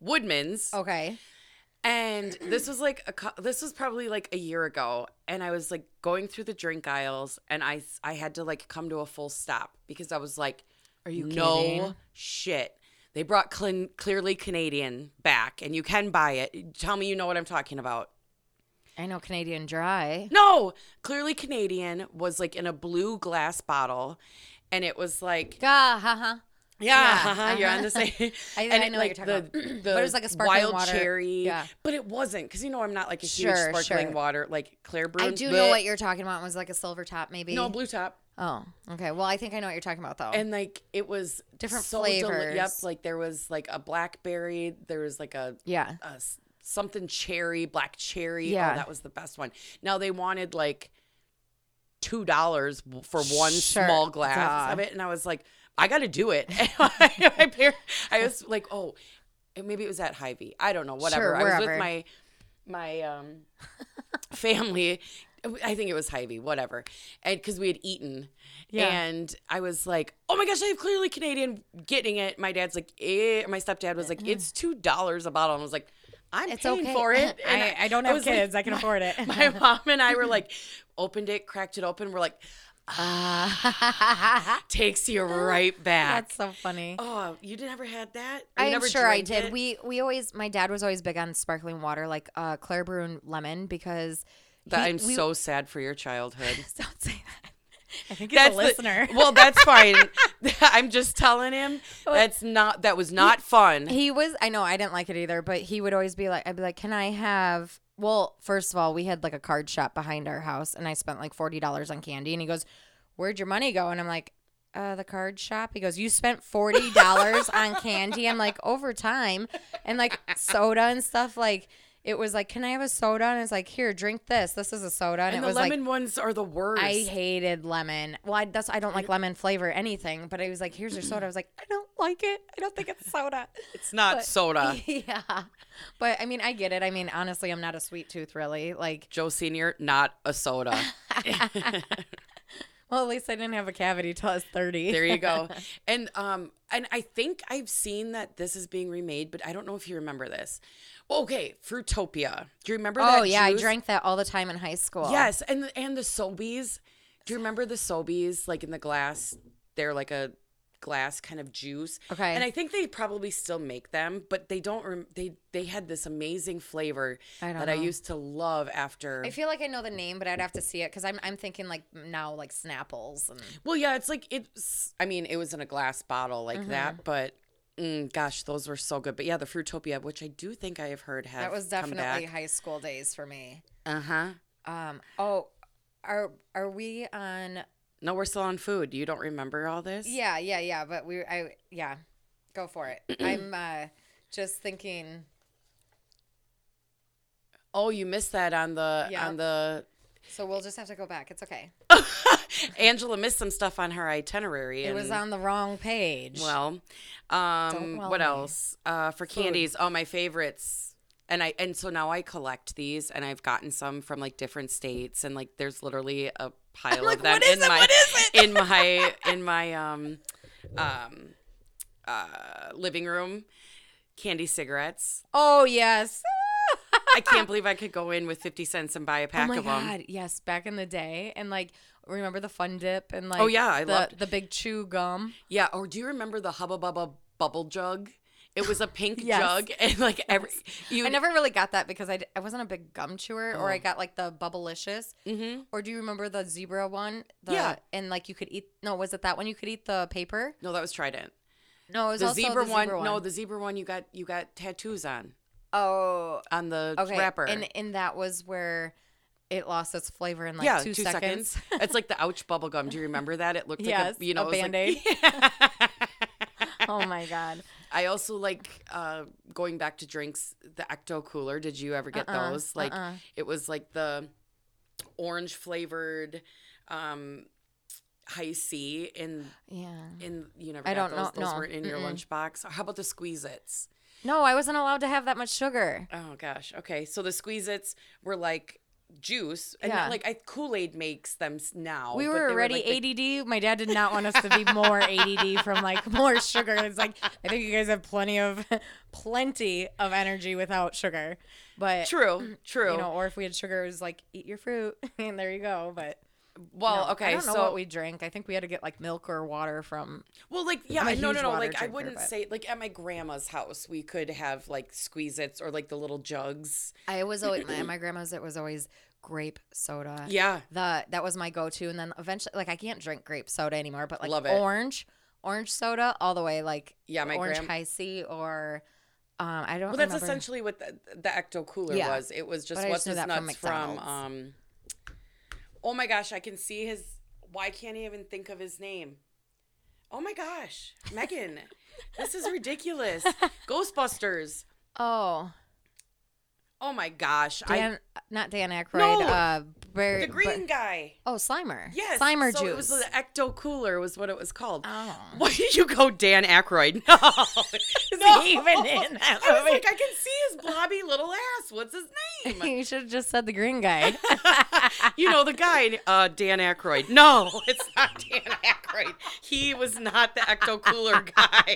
Woodman's,
Okay.
And this was like a this was probably like a year ago, and I was like going through the drink aisles, and I I had to like come to a full stop because I was like,
Are you
no
kidding?
shit. They brought clearly Canadian back, and you can buy it. Tell me you know what I'm talking about.
I know Canadian Dry.
No, clearly Canadian was like in a blue glass bottle, and it was like
Ah, ha, ha.
Yeah,
Yeah,
uh-huh, you're on the same.
I-
and
I know
like
you're
the,
talking about.
the
But it was like a sparkling
wild
water.
cherry.
Yeah.
but it wasn't because you know I'm not like a huge
Sure,
sparkling
sure.
water like Klarbrunn.
I do know what you're talking about. It was like a silver top, maybe.
No blue top,
Oh, okay. Well, I think I know what you're talking about, though.
and like it was
Different
so deli-
flavors.
yep, like there was like a blackberry. There was like a
yeah.
a something cherry, black cherry.
Yeah.
Oh, that was the best one. Now they wanted like two dollars for one
Sure.
small glass
Duh.
of it, and I was like, I got to do it. My, my parent, I was like, oh, maybe it was at Hy-Vee. I don't know. Whatever.
Sure,
I was with my my um family. I think it was Hy-Vee, whatever, and because we had eaten.
Yeah.
And I was like, "Oh my gosh, I have clearly Canadian getting it." My dad's like, eh, my stepdad was like, "It's two dollars a bottle." And I was like, "I'm
It's
paying
okay.
for it." And
I, I don't have
like,
kids. I can afford it.
my mom and I were like, opened it, cracked it open. We're like, takes you right back.
That's so funny.
oh, you never had that? You
I'm sure I did.
it?
We we always my dad was always big on sparkling water, like uh, Klarbrunn lemon, because he-
I'm
we-
so sad for your childhood.
don't say that. I think he's
That's
a
the-
listener.
well, that's fine. I'm just telling him that's not that was not fun.
He was. I know. I didn't like it either. But he would always be like, I'd be like, "Can I have?" Well, first of all, we had like a card shop behind our house, and I spent like forty dollars on candy. And he goes, "Where'd your money go?" And I'm like, "Uh, the card shop." He goes, "You spent forty dollars on candy." I'm like, "Over time, and like soda and stuff. Like it was like, can I have a soda?" And it's like, "Here, drink this. This is a soda." And,
and
it
the
was like.
lemon ones are the worst.
I hated lemon. Well, I, that's I don't like lemon flavor anything. But I was like, "Here's your soda." I was like, "I don't like it. I don't think it's soda."
it's not
but-
soda.
yeah. But I mean, I get it. I mean, honestly, I'm not a sweet tooth, really. Like,
Joe Senior, not a soda.
well, at least I didn't have a cavity till I was 30.
there you go. And um, and I think I've seen that this is being remade, but I don't know if you remember this. Well, okay, Fruitopia. Do you remember that?
oh, yeah.
juice?
I drank that all the time in high school.
Yes, and the, and the SoBes. Do you remember the SoBes like in the glass? They're like a glass kind of juice.
Okay.
And I think they probably still make them, but they don't. Rem- they they had this amazing flavor
I
that I used to love after.
I feel like I know the name, but I'd have to see it because I'm, I'm thinking like now, like Snapples. And
well, yeah, it's like it's. I mean, it was in a glass bottle like
Mm-hmm.
that, but. Mm, gosh, those were so good. But yeah, the Fruitopia, which I do think I have heard have
that was definitely high school days for me.
Uh huh.
Um. Oh, are are we on?
No, we're still on food. You don't remember all this?
Yeah, yeah, yeah. But we, I, yeah, go for it. I'm uh, just thinking.
Oh, you missed that on the
Yeah.
on the
So we'll just have to go back. It's okay.
Angela missed some stuff on her itinerary.
It was on the wrong page.
Well, um, what
me.
else? Uh, for candies, oh my favorites. And I and so now I collect these, and I've gotten some from like different states, and like there's literally a pile
like,
of them in
it?
my
What is it?
in my in my um um uh living room. Candy cigarettes.
oh yes.
I can't believe I could go in with fifty cents and buy a
Oh
pack
my
of them.
god, yes, back in the day, and like remember the Fun Dip and like
Oh, yeah, I
the
loved-
the big chew gum.
Yeah. Or do you remember the Hubba Bubba bubble jug? It was a pink
Yes.
jug, and like every you
I never really got that because I, d- I wasn't a big gum chewer, or I
Oh.
got like the Bubblicious.
Mhm.
Or do you remember the zebra one? The,
Yeah.
And like you could eat. No, was it that one? You could eat the paper.
No, that was Trident.
No, it was
the
also
zebra,
the
one,
zebra one.
No, the zebra one. You got you got tattoos on
oh,
on the
okay.
wrapper.
And and that was where it lost its flavor in like
yeah,
two,
two,
seconds.
seconds. it's like the ouch bubble gum. Do you remember that? It looked
Yes,
like a you know
a
it was like-
Band-Aid. oh my god.
I also like uh, going back to drinks. The Ecto Cooler. Did you ever get
Uh-uh,
those? Like
uh-uh.
it was like the orange flavored um, Hi-C in
Yeah.
in you never
I don't
those.
know-
Those
no,
weren't in your
mm-mm.
lunchbox. How about the Squeeze Its?
No, I wasn't allowed to have that much sugar.
Oh gosh. Okay. So the Squeeze Its were like juice, and
Yeah.
like I Kool Aid makes them now.
We were already
like the-
ADD. My dad did not want us to be more ADD from like more sugar. It's like I think you guys have plenty of plenty of energy without sugar. But
True. True.
you know, or if we had sugar, it was like eat your fruit and there you go. But
well,
no,
okay.
I don't know
so
what we drink. I think we had to get like milk or water from.
well, like yeah, no, no, no. Like I wouldn't
but-
say like at my grandma's house we could have like Squeeze Its or like the little jugs.
I was always my, my grandma's. It was always grape soda.
Yeah.
the that was my go-to and then eventually like i can't drink grape soda anymore but like
Love it.
orange orange soda all the way like
Yeah, my
orange
grand-
Hi-C or um i don't
Well, that's
remember.
essentially what the, the Ecto Cooler
Yeah.
was. It was just what's
that from
nuts from, um. Oh my gosh, I can see his. Why can't he even think of his name? Oh my gosh, Megan, this is ridiculous. Ghostbusters.
oh
Oh my gosh,
dan not dan Aykroyd,
No!
uh Bar-
the green guy.
oh slimer
Yes,
slimer
so
juice
It was the Ecto Cooler was what it was called.
oh
Why did you go Dan Aykroyd? No,
is he even in that
I was like, I can see his blobby little ass. What's his name?
you should have just said the green guy
you know the guy, uh, Dan Aykroyd. No, it's not Dan Aykroyd. He was not the Ecto Cooler guy.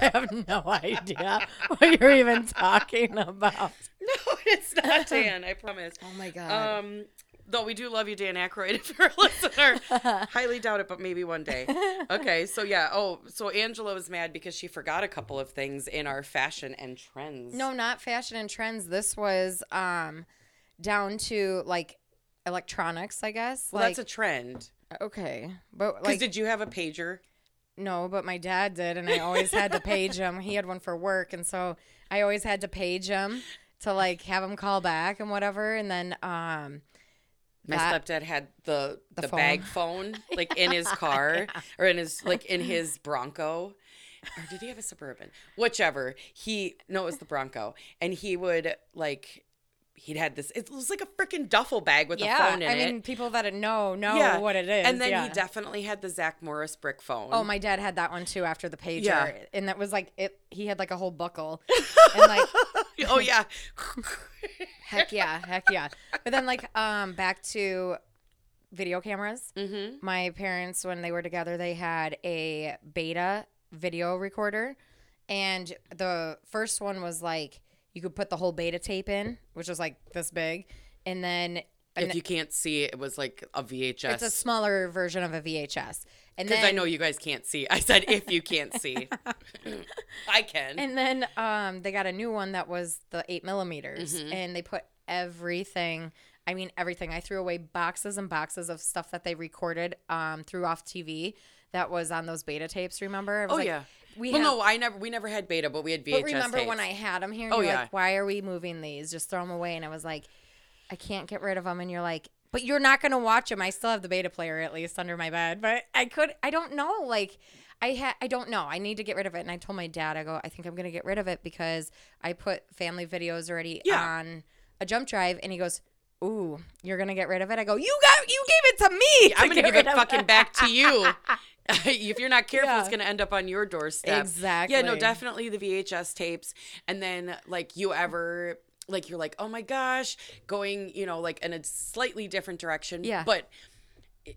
i have no idea what you're even talking about
no, it's not Dan. I promise.
oh my god
Um, though we do love you, Dan Aykroyd, if you're a listener. Highly doubt it, but maybe one day. Okay, so yeah. Oh, so Angela was mad because she forgot a couple of things in our fashion and trends.
No, not fashion and trends. This was um down to like electronics, I guess.
well,
like
that's a trend.
okay, but like
did you have a pager?
no, but my dad did, and I always had to page him. He had one for work, and so I always had to page him to like have him call back and whatever. And then um
My
that-
stepdad had the the,
The phone.
bag phone like in his car or in his like in his Bronco. Or did he have a suburban? Whichever. He no, it was the Bronco. And he would like he'd had this it was like a freaking duffel bag with
yeah,
a phone in
I
it.
I mean people that know know what it is.
And then
yeah.
he definitely had the Zach Morris brick phone.
Oh, my dad had that one too after the pager,
Yeah.
and that was like it. He had like a whole buckle, and like
oh yeah.
Heck yeah, heck yeah. But then like um back to video cameras.
mm-hmm.
My parents when they were together, they had a beta video recorder and the first one was like you could put the whole beta tape in, which was like this big, and then
If you can't see it, it was like a VHS.
it's a smaller version of a VHS. And
because I know you guys can't see. I said if you can't see, I can.
And then um, they got a new one that was the eight millimeters,
Mm-hmm.
and they put everything. I mean, everything. I threw away boxes and boxes of stuff that they recorded, um, threw off TV that was on those beta tapes. Remember?
Oh
like,
yeah.
We
well,
have,
no, I never. We never had beta, but we had VHS.
but remember
tapes.
when I had them here? And
Oh,
you're
yeah.
like, why are we moving these? Just throw them away. And I was like, I can't get rid of them. And you're like, but you're not gonna watch them. I still have the beta player at least under my bed, but I could. I don't know. Like, I had. I don't know. I need to get rid of it. And I told my dad, I go, I think I'm gonna get rid of it because I put family videos already
Yeah.
on a jump drive, and he goes, "Ooh, you're gonna get rid of it." I go, "You got, you gave it to me.
I'm gonna give it fucking back to you. if you're not careful, it's gonna end up on your doorstep. Exactly. Yeah, no, definitely the VHS tapes. And then like you ever like you're like, oh my gosh, going, you know, like in a slightly different direction.
Yeah.
But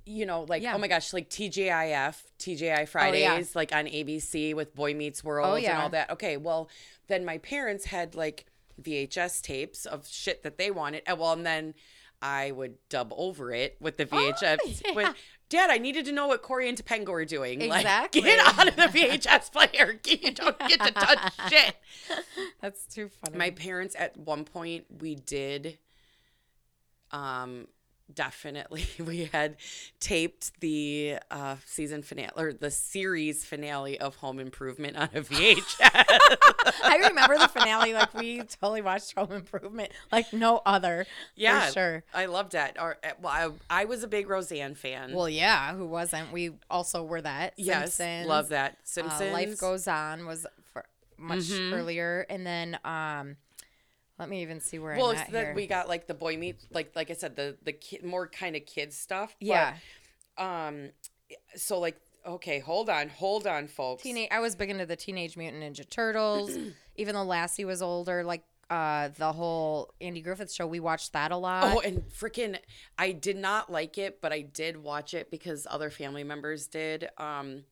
you know, like
Yeah. Oh,
oh my gosh, like TGIF, TGI oh, Fridays, like on ABC with Boy Meets World oh, and
Oh, yeah.
all that. Okay, well, then my parents had like VHS tapes of shit that they wanted. And well, and then I would dub over it with the VHS.
Oh, yeah.
with, Dad, I needed to know what Cory and Topanga were doing.
Exactly.
Like, get out of the VHS player. You don't get to touch shit.
That's too funny.
My parents, at one point, we did, um, definitely, we had taped the uh, season finale or the series finale of Home Improvement on a VHS.
I remember the finale. Like we totally watched Home Improvement, like no other.
yeah,
for sure.
I loved that. Or, uh, well, I, I was a big Roseanne fan.
Well, yeah, who wasn't? We also were that.
yes,
Simpsons.
love that.
Uh, Life goes on was for much
Mhm.
earlier, and then um, let me even see where
well,
I'm
it's
at
that
here.
we got like the boy meet, like like I said, the the kid, more kind of kids stuff. but,
yeah,
um. So like, okay, hold on, hold on, folks.
teenage. I was big into the Teenage Mutant Ninja Turtles, even though Lassie was older. Like uh, the whole Andy Griffith show, we watched that a lot.
Oh, and freaking, I did not like it, but I did watch it because other family members did. Um,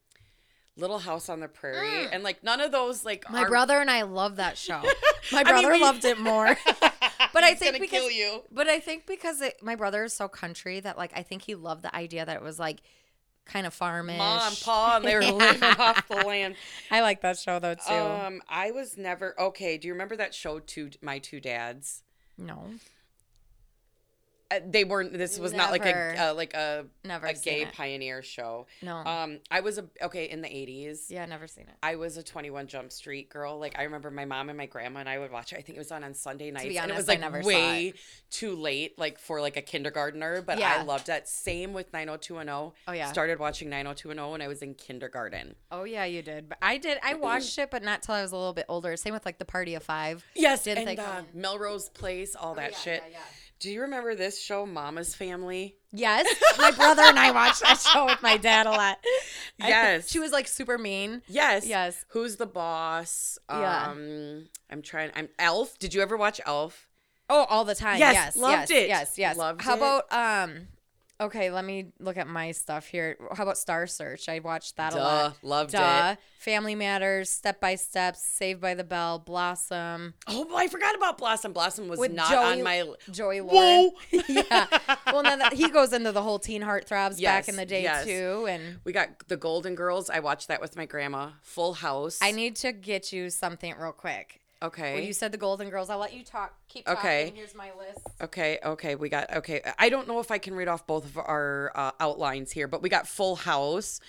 Little House on the Prairie, and like none of those like
Mm. My
are-
brother and I love that show. My
I mean,
brother
we-
loved it more. but I think
gonna
because
kill you.
But I think because it, my brother is so country that like I think he loved the idea that it was like kind of farmish.
Ma and Pa, and they were living off the land.
I like that show though too.
Um, I was never okay. Do you remember that show? Two, my two dads.
no,
they weren't. This was not like a uh, like a
Never
a gay
it.
pioneer show.
no.
Um, I was a okay in the eighties.
yeah, never seen it.
I was a 21 Jump Street girl. Like I remember my mom and my grandma and I would watch it. I think it was on on Sunday nights, and it was like
never
way too late, like for like a kindergartner. But I loved that. Same with 90210.
Oh, yeah.
Started watching 90210 when I was in kindergarten.
Oh yeah, you did. But I did. I watched it, but not till I was a little bit older. Same with like the Party of Five.
Yes,
Didn't
and uh, Melrose Place, all that
yeah,
shit.
yeah, yeah.
Do you remember this show, Mama's Family?
Yes, my brother and I watched that show with my dad a lot. I-
Yes.
she was like super mean.
Yes.
Yes.
Who's the boss?
Yeah.
Um, I'm trying. I'm ALF. Did you ever watch ALF?
Oh, all the time.
Yes,
Yes,
loved
yes,
it.
Yes, yes.
Loved
How
it.
about um? Okay, let me look at my stuff here. How about Star Search? I watched that a lot.
loved
Duh.
it.
Family Matters, Step by Step, Saved by the Bell, Blossom.
Oh, I forgot about Blossom. Blossom was
With
not
Joey-
on my.
Joey
Whoa.
Lawrence. yeah. Well, then that, he goes into the whole teen heartthrobs
Yes,
back in the day
yes.
too, and
We got the Golden Girls. I watched that with my grandma. Full House.
I need to get you something real quick.
Okay.
Well, you said the Golden Girls. I'll let you talk. Keep talking.
Okay.
Here's my list.
Okay, okay, we got okay. I don't know if I can read off both of our uh, outlines here, but we got Full House.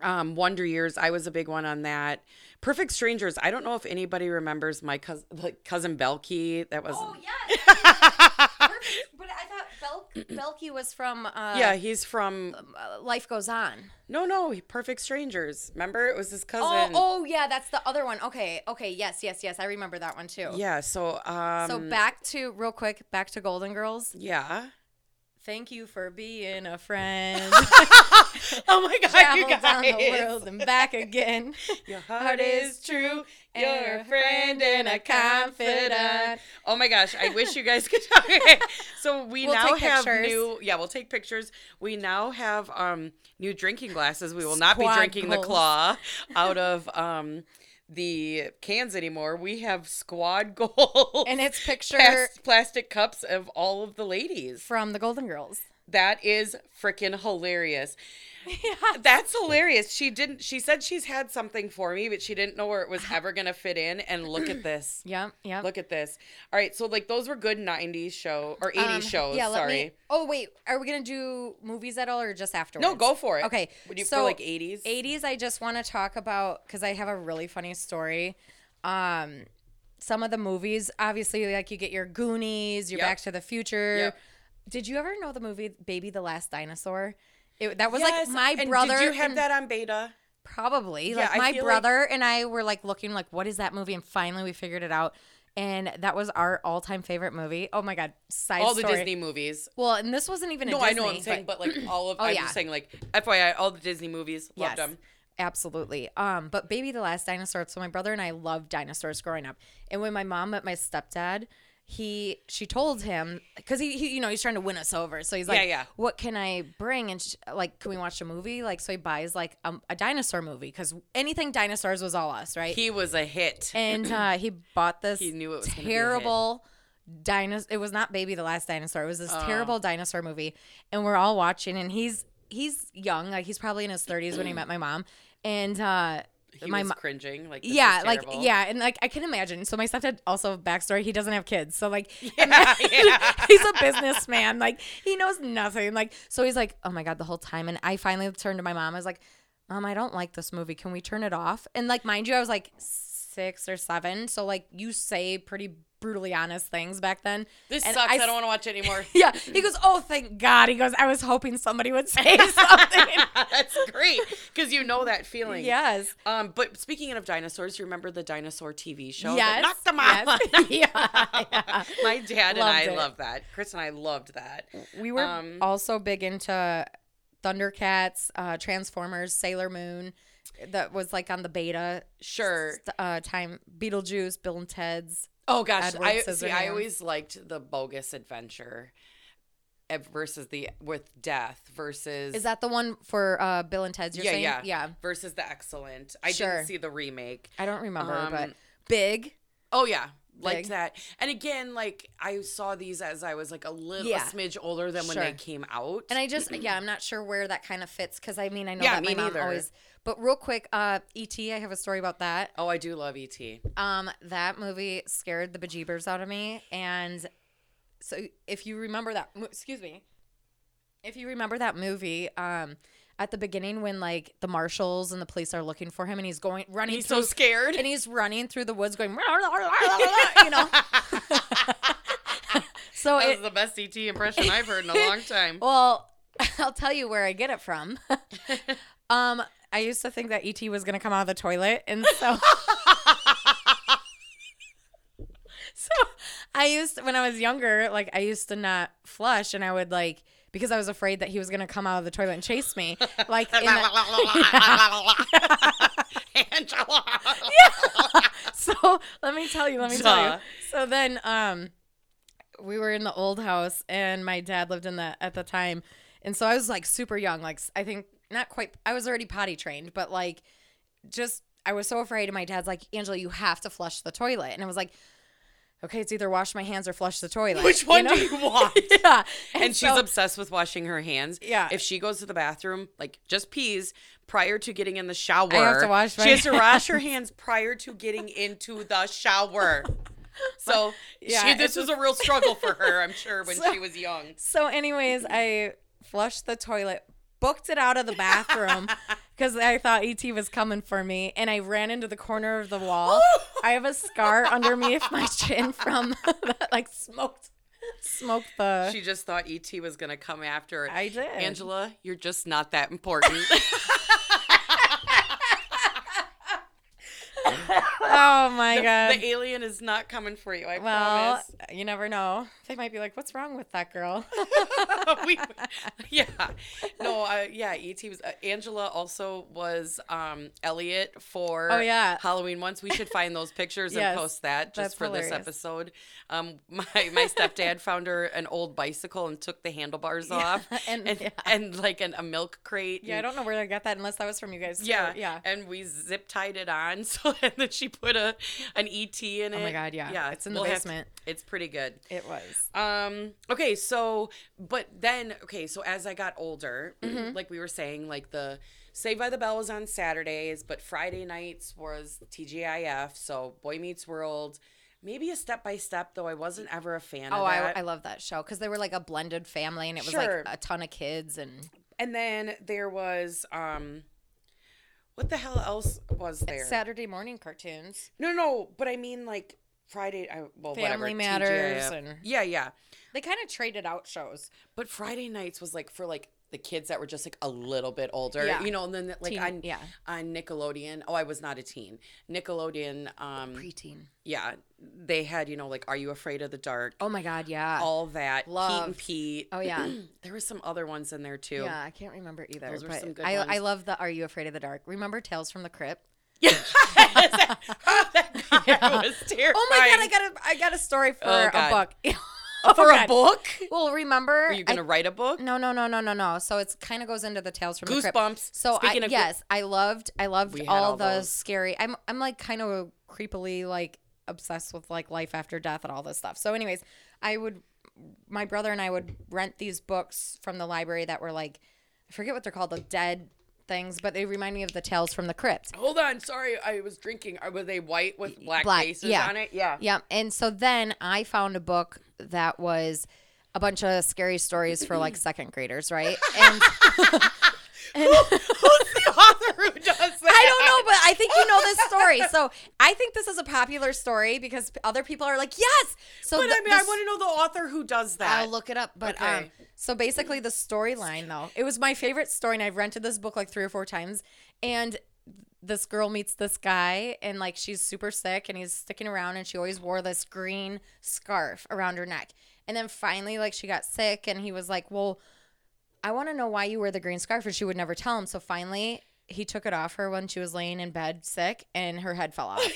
Um, Wonder Years, I was a big one on that. Perfect Strangers, I don't know if anybody remembers my cousin, like cousin Balki. That was
Oh yes. But I thought Bel- Balki was from uh,
yeah, he's from
uh, Life Goes On.
no, no, Perfect Strangers. Remember, it was his cousin.
Oh, oh yeah, that's the other one. Okay, okay, yes, yes, yes. I remember that one too.
yeah. So um,
So back to real quick, back to Golden Girls.
yeah.
Thank you for being a friend.
Oh my God, you
Travel
guys!
down the world and back again.
Your heart is true. You're a friend and a confidant. Oh my gosh, I wish you guys could talk. so we
We'll
now have
pictures.
new yeah, we'll take pictures. We now have um new drinking glasses. We will not be
Squad
drinking the claw out of um the cans anymore. We have squad gold
And it's picture
plas- plastic cups of all of the ladies.
from the Golden Girls.
That is freaking hilarious. That's hilarious. She didn't she said she's had something for me, but she didn't know where it was ever gonna fit in. And look at this.
Yep, yep.
Look at this. All right, so like those were good '90s show or '80s
Um,
shows.
Yeah,
sorry.
me. Oh wait, are we gonna do movies at all or just afterwards?
no, go for it.
Okay,
Would you
so
for like '80s?
80s i just want to talk about because i have a really funny story um some of the movies obviously like you get your goonies your
Yep.
back to the future
Yep.
did you ever know the movie baby the last dinosaur it, that was
Yes,
like my
and
brother
Did you have
and-
that on beta?
probably
Yeah,
like
I
my
feel like-
brother and i were like looking like what is that movie and finally we figured it out and that was our all-time favorite movie. Oh my god, side
all the. Disney movies.
Well, and this wasn't even a
No,
Disney,
I know what I'm saying, but, like all of
Oh,
I'm
yeah.
just saying like FYI, all the Disney movies, loved
yes,
them.
absolutely. Um, but Baby the Last Dinosaur. So my brother and I loved dinosaurs growing up, and when my mom met my stepdad, he she told him because he, he you know he's trying to win us over, so he's like,
Yeah, yeah.
what can I bring? And sh like, can we watch a movie? Like, so he buys like a, a dinosaur movie because anything dinosaurs was all us, right?
He was a hit.
and uh, he bought this
He knew it was gonna be a hit.
terrible dinosaur. It was not Baby the Last Dinosaur. It was
Oh.
this terrible dinosaur movie, and we're all watching. And he's he's young, like he's probably in his thirties when he met my mom, and uh,
he
my
was cringing. Like
yeah, like yeah, and like I can imagine. So my stepdad also backstory. He doesn't have kids, so like
yeah, yeah.
he's a businessman. Like he knows nothing. Like so he's like, oh my god, the whole time. And I finally turned to my mom. I was like, Mom, I don't like this movie. Can we turn it off? And like, mind you, I was like six or seven. So like, you say pretty brutally honest things back then.
This
And
sucks. I don't want to watch it anymore.
Yeah. He goes, oh, thank God. He goes, I was hoping somebody would say something.
That's great because you know that feeling.
yes.
Um, but speaking of dinosaurs, you remember the dinosaur TV show?
Yes.
knocked them out.
yes. yeah, yeah.
My dad and I
it.
loved that. Chris and I loved that.
We were
Um,
also big into Thundercats, uh, Transformers, Sailor Moon. That was like on the beta
Sure.
st- uh, time. Beetlejuice, Bill and Ted's.
Oh gosh,
Edward
I see. I always liked the bogus adventure versus the with death versus
Is that the one for uh, Bill and Ted's? You're
yeah
saying?
yeah
yeah.
versus the excellent. I
Sure.
didn't see the remake.
I don't remember,
Um,
but big.
Oh yeah. Liked that, and again, like I saw these as I was like a little
Yeah.
smidge older than when they came out.
And I just, yeah, I'm not sure where that kind of fits because I mean, I know
Yeah,
that my
me
mom
neither.
always. But real quick, uh, E.T. I have a story about that.
oh, I do love ET.
Um, that movie scared the bejeebers out of me, and so if you remember that, excuse me, if you remember that movie, um, at the beginning when like the marshals and the police are looking for him, and he's going running,
He's
through,
so scared.
and he's running through the woods, going, you know. so
That
it,
the best ET impression I've heard in a long time.
well, I'll tell you where I get it from. um, I used to think that ET was gonna come out of the toilet, and so so I used when I was younger, like I used to not flush, and I would like because I was afraid that he was gonna come out of the toilet and chase me. Like in the,
Angela.
so let me tell you, let me tell you. So then um we were in the old house and my dad lived in that at the time. And so I was like super young, like I think not quite I was already potty trained, but like just I was so afraid and my dad's like, "Angela, you have to flush the toilet." And I was like, "Okay, it's either wash my hands or flush the toilet."
Which one
know?
do you want?
yeah.
and she's
so-
obsessed with washing her hands.
Yeah.
If she goes to the bathroom, like just pees prior to getting in the shower,
to wash my
she has to wash her hands prior to getting into the shower. So
Yeah,
she, this was a real struggle for her, I'm sure, when
So-
she was young.
So, anyways, I flushed the toilet, booked it out of the bathroom because I thought ET was coming for me, and I ran into the corner of the wall. I have a scar underneath my chin from that, like smoked, smoked the.
She just thought ET was gonna come after her.
I did.
Angela, you're just not that important.
oh my god.
the alien is not coming for you. I
well,
promise.
you never know. They might be like, "What's wrong with that girl?"
we, yeah, no, uh, yeah. Et was uh, Angela also was um Elliott for
Oh, yeah.
Halloween once. We should find those pictures
Yes,
and post that just for this episode. Um, my my stepdad found her an old bicycle and took the handlebars off
and-
and
yeah.
and like an, a milk crate.
yeah, I don't know where I got that unless that was from you guys. too.
Yeah,
yeah.
and we zip tied it on, so and then she put a an ET in it.
Oh my God, yeah.
yeah,
It's in the
we'll
basement.
it's pretty good.
It was.
Um. Okay. So, but then, okay. So as I got older,
Mm-hmm.
like we were saying, like the Saved by the Bell was on Saturdays, but Friday nights was TGIF. So Boy Meets World, maybe a Step by Step, though I wasn't ever a fan
Oh,
of
I. I love that show because they were like a blended family and it was
Sure.
like a ton of kids and
and then there was um, what the hell else was there?
Saturday morning cartoons.
no, no, but I mean like Friday. I, well, whatever.
Family Matters
TGIF.
and-
yeah, yeah.
They kind of traded out shows.
But Friday nights was like for like the kids that were just like a little bit older,
Yeah.
you know, and then like
Teen-
on
yeah.
on Nickelodeon. Oh, I was not a teen. Nickelodeon, um,
Preteen.
yeah, they had you know like Are You Afraid of the Dark?
Oh my God, yeah.
All that. Pete and Pete.
Oh, yeah.
there were some other ones in there too.
Yeah, I can't remember either.
Those were some good
I, I love the Are You Afraid of the Dark? Remember Tales from the Crypt? Yeah.
that guy was terrifying.
Oh my god, I got a I got a story for
Oh,
a
God.
Book.
for a book.
Well, remember
Are you gonna write a book?
No, no, no, no, no, no. So it kind of goes into the Tales from the Crypt.
Goosebumps.
So
Speaking
I, yes, I loved I loved all,
all
the
those.
scary. I'm I'm like kind of creepily like obsessed with like life after death and all this stuff. So anyways, I would my brother and I would rent these books from the library that were like I forget what they're called, the dead things, but they remind me of the Tales from the Crypt.
Hold on, sorry, I was drinking. Were they white with black,
Black,
faces
yeah.
on it? Yeah.
Yeah. And so then I found a book that was a bunch of scary stories for like second graders, right? And
Who's the author who does that?
I don't know, but I think you know this story. So I think this is a popular story because other people are like, yes. So
But
the-
I mean, I want to know the author who does that.
I'll look it up. But um, so basically, the storyline though, it was my favorite story, and I've rented this book like three or four times. And this girl meets this guy, and like she's super sick, and he's sticking around, and she always wore this green scarf around her neck. And then finally, like she got sick, and he was like, "Well, I want to know why you wear the green scarf," and she would never tell him. So finally. He took it off her when she was laying in bed sick, and her head fell off.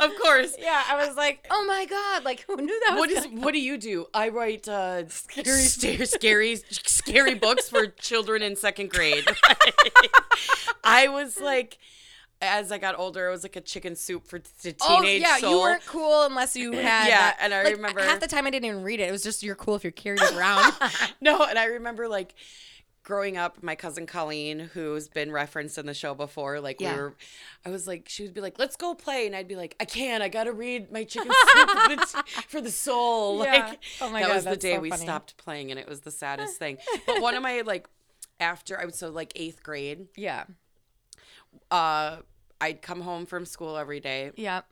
Of course.
yeah, I was like, "Oh my god!" Like, who knew that?
What
was
is? What do you do? I write uh, scary, scary, scary books for children in second grade. I was like, as I got older, it was like a chicken soup for the teenage
Oh yeah,
soul.
you weren't cool unless you had.
Yeah,
that-
and I
like,
remember-
half the time I didn't even read it. It was just you're cool if you carried it around.
No, and I remember like growing up, my cousin Colleen, who's been referenced in the show before, like
Yeah.
we were, I was like, she would be like, "Let's go play," and I'd be like, "I can't. I gotta read my chicken soup for the, for the soul."
Yeah.
Like
Oh my god.
that
God,
was the day
so
we
funny.
stopped playing, and it was the saddest thing. But one of my like after I was so like eighth grade,
yeah,
uh, I'd come home from school every day,
yeah.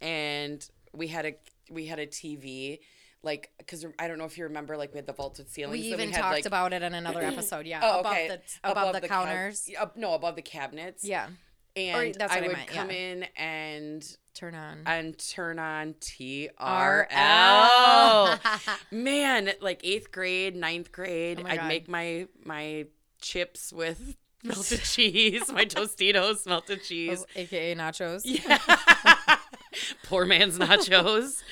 and we had a we had a TV. Like, because I don't know if you remember, like we had the vaulted ceilings.
We even
had,
talked
like,
about it in another episode. Yeah,
Oh,
above
okay.
the above, the,
cou-
counters.
yeah, up- no, above the cabinets.
yeah,
and
that's
I
what I
would
meant,
come
yeah.
in and
turn on.
and turn on TRL. Man, like eighth grade, ninth grade,
Oh
I'd
God.
make my my chips with melted cheese, my Tostitos melted cheese.
Oh, AKA nachos. Yeah.
Poor man's nachos,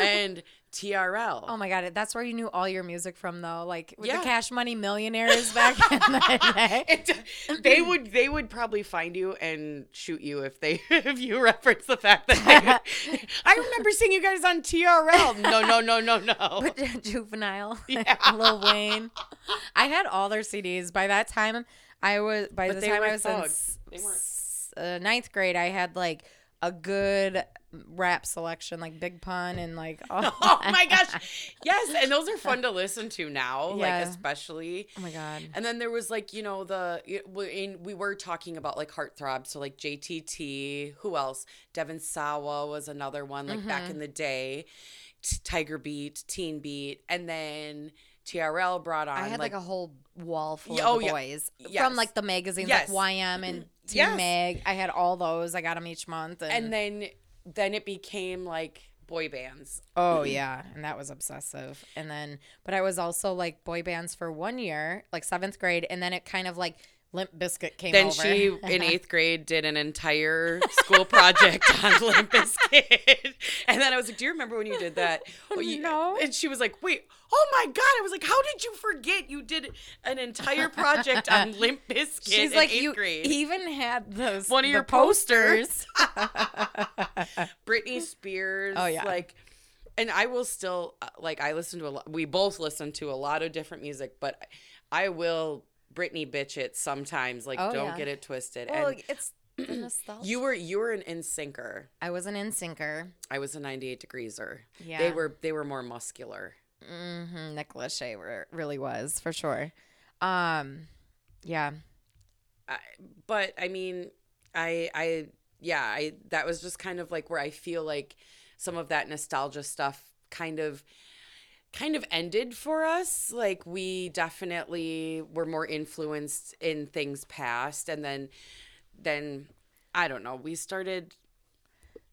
and TRL.
Oh my god, that's where you knew all your music from, though. Like with
Yeah.
the Cash Money Millionaires back in the day.
It- they would they would probably find you and shoot you if they if you reference the fact that they, I remember seeing you guys on TRL. No, no, no, no, no.
But Juvenile,
Yeah.
Lil Wayne. I had all their CDs. By that time, I was by
But
the time I was in
thugs.
s- uh, ninth grade. I had like a good rap selection, like Big Pun and like oh,
Oh my gosh. Yes, and those are fun to listen to now,
Yeah.
like especially.
oh my god.
And then there was like, you know, the we in- we were talking about like heartthrob, so like JTT, who else? Devon Sawa was another one like back
Mm-hmm.
in the day. T- Tiger Beat, Teen Beat, and then TRL brought on
I had like, a whole wall full of
oh, yeah.
boys
Yes.
from like the magazines,
Yes.
like YM and Teen
Yes.
Mag. I had all those. I got them each month. And,
and then then it became like boy bands.
oh yeah, and that was obsessive. And then, but I was also like boy bands for one year, like seventh grade, and then it kind of like Limp Bizkit came
Then
over.
she in eighth grade did an entire school project on Limp Bizkit. And then I was like, Do you remember when you did that? Well, you-
No.
And she was like, Wait, oh my God. I was like, How did you forget you did an entire project on Limp Bizkit
She's like,
eighth
you
grade?
even had those
One of your posters.
posters.
Britney Spears.
Oh, yeah.
Like, and I will still, uh, like, I listen to a lot, we both listen to a lot of different music, but I will Britney bitch it sometimes. Like,
Oh,
don't
yeah.
get it twisted.
well,
and
it's nostalgia.
you were, you were an in-syncer.
I was an NSYNCer.
I was a 98 degreeser.
Yeah.
They were they were more muscular.
Mm-hmm. Nick Lachey were- really was for sure. Um, yeah.
I, but I mean, I I yeah, I that was just kind of like where I feel like some of that nostalgia stuff kind of kind of ended for us. Like we definitely were more influenced in things past and then then I don't know, we started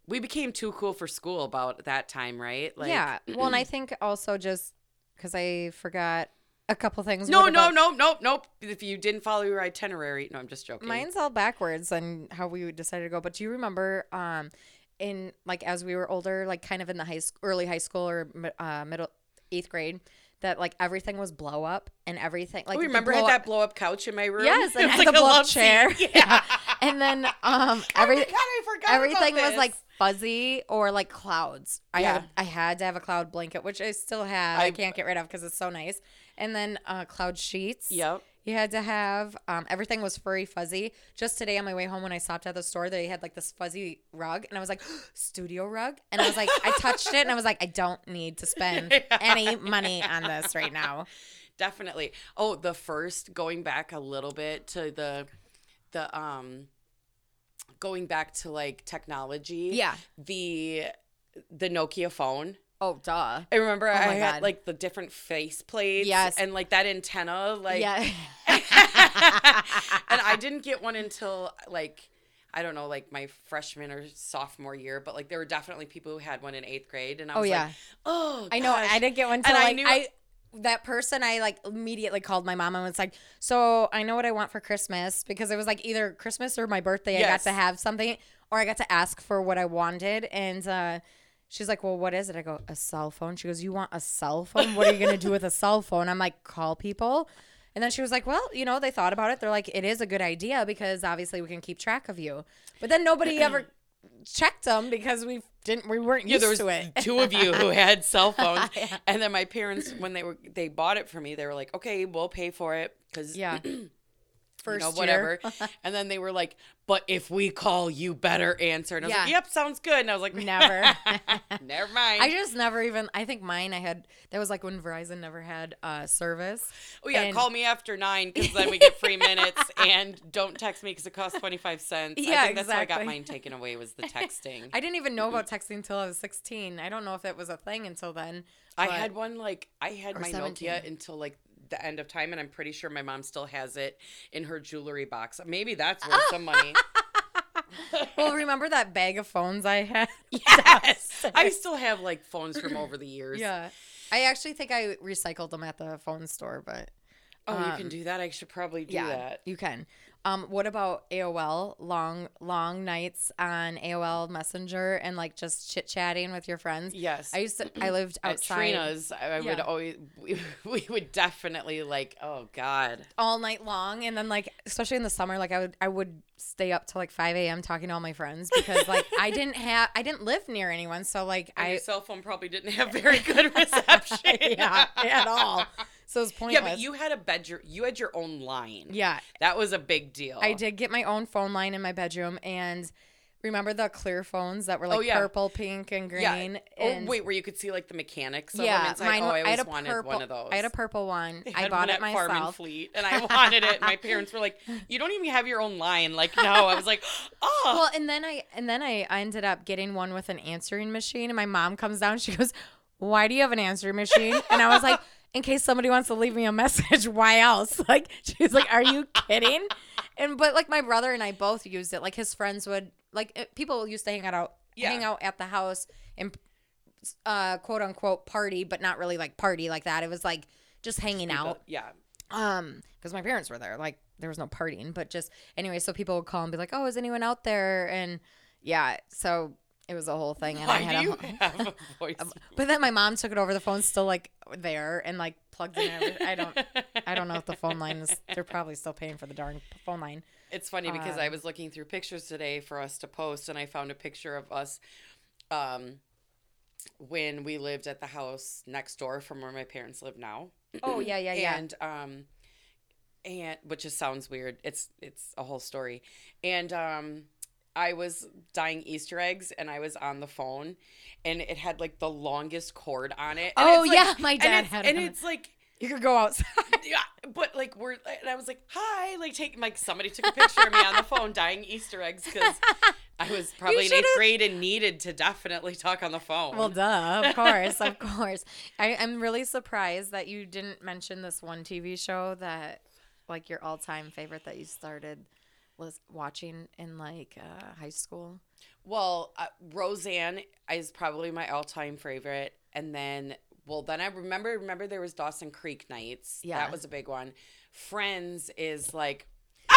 we became too cool for school about that time, right? Like
yeah. Well, and I think also just because I forgot a couple things.
No,
What
no,
about-
no, nope, nope. If you didn't follow your itinerary, no, I'm just joking.
Mine's all backwards on how we decided to go. But do you remember, um, in like as we were older, like kind of in the high school, early high school or uh, middle eighth grade, that like everything was blow up and everything. Like
Oh, remember had
blow
that blow up couch in my room?
Yes,
It was like a
blow up chair.
Yeah.
and then um,
oh
every
god, I forgot. about
everything was like fuzzy or like clouds. I had
Yeah.
I had to have a cloud blanket, which I still have. I,
I-
can't get rid of because it's so nice. And then uh, cloud sheets.
Yep.
You had to have um, everything was furry fuzzy. Just today on my way home when I stopped at the store, they had like this fuzzy rug, and I was like, studio rug, and I was like, I touched it, and I was like, I don't need to spend any money on this right now.
Definitely. Oh, the first going back a little bit to the the um going back to like technology.
Yeah.
The the Nokia phone.
Oh, duh.
I remember I
my
had
God.
like the different face plates.
Yes.
And like that antenna, like
yeah.
and I didn't get one until like I don't know, like my freshman or sophomore year, but like there were definitely people who had one in eighth grade, and I
Oh,
was
yeah.
like, oh,
I know. I didn't get one
And
till
I knew-
I that person I like immediately called my mom and was like, "So I know what I want for Christmas because it was like either Christmas or my birthday. I got to have something, or I got to ask for what I wanted." And uh, she's like, "Well, what is it?" I go, "A cell phone." She goes, "You want a cell phone? What are you gonna do with a cell phone?" I'm like, "Call people." And then she was like, "Well, you know, they thought about it. They're like, it is a good idea because obviously we can keep track of you." But then nobody ever checked them because we didn't. We weren't used yeah,
there was
to it.
two of you who had cell phones, and then my parents, when they were they bought it for me, they were like, "Okay, we'll pay for it," because
Yeah.
you
First
know,
year.
whatever. and then they were like, "But if we call, you better answer." And I was like, "Yep, sounds good." And I was like,
Never.
never mind."
I just never even. I think mine. I had that was like when Verizon never had uh, service.
oh yeah,
and-
call me after nine because then we get free minutes, and don't text me because it costs twenty five cents.
Yeah,
I think that's how I got mine taken away was the texting.
I didn't even know about texting until I was sixteen. I don't know if it was a thing until then.
I had one like I had my
17.
Nokia until like the end of time, and I'm pretty sure my mom still has it in her jewelry box. Maybe that's worth some money.
Well, remember that bag of phones I had?
yes, I still have like phones from over the years.
yeah. I actually think I recycled them at the phone store, but
Oh, you can do that. I should probably do
Um, yeah,
that.
you can. Um, what about AOL? Long, long nights on AOL Messenger and like just chit chatting with your friends.
Yes.
I used to. I lived
At
outside.
Trina's, I I would
Yeah.
always we, we would definitely like. Oh God.
all night long and then like especially in the summer like i would i would stay up till like 5 a.m talking to all my friends because like i didn't have i didn't live near anyone so like
And
i
your cell phone probably didn't have very good reception.
yeah at all so it was
Yeah, but you had a bedroom. You had your own line.
yeah
That was a big deal.
i did get my own phone line in my bedroom and remember the clear phones that were like
Oh, yeah.
purple pink and green
Yeah.
and
oh wait, where you could see like the mechanics. Of
yeah mine
oh, I
I had a
wanted
purple
one of those.
i had a purple one i bought
one
it
at Farm and
myself
Fleet, and I wanted it. My parents were like, "You don't even have your own line." Like, no. I was like, "Oh,
Well, and then I and then I, I ended up getting one with an answering machine, and my mom comes down. She goes, "Why do you have an answering machine?" And I was like, "In case somebody wants to leave me a message. Why else?" Like she's like, "Are you kidding?" And but like my brother and I both used it. Like his friends would like it- people used to hang out
Yeah.
hang out at the house and uh quote unquote party, but not really like party like that. It was like just hanging out
yeah."
um because my parents were there like there was no partying but just anyway so people would call and be like oh is anyone out there and yeah so it was a whole thing and i had
do you
a
have a voice?
but then my mom took it over the phone still like there and like plugged in i don't i don't know if the phone line is they're probably still paying for the darn phone line
It's funny because I was looking through pictures today for us to post, and I found a picture of us um, when we lived at the house next door from where my parents live now.
oh yeah yeah yeah
and um and which just sounds weird it's it's a whole story and um i was dyeing easter eggs and i was on the phone and it had like the longest cord on it And
Oh,
it's, like-
yeah, my dad
it's-
had it.
and
one.
it's like
You could go outside.
yeah, but like we're and I was like, hi, like take like somebody took a picture of me on the phone dying Easter eggs because I was probably in eighth grade and needed to definitely talk on the phone.
Well, duh, of course, of course. I, I'm really surprised that you didn't mention this one TV show that, like, your all-time favorite that you started was watching in like uh, high school.
Well, uh, Roseanne is probably my all-time favorite, and then well, then I remember remember there was Dawson Creek Nights.
Yeah.
that was a big one. Friends is like.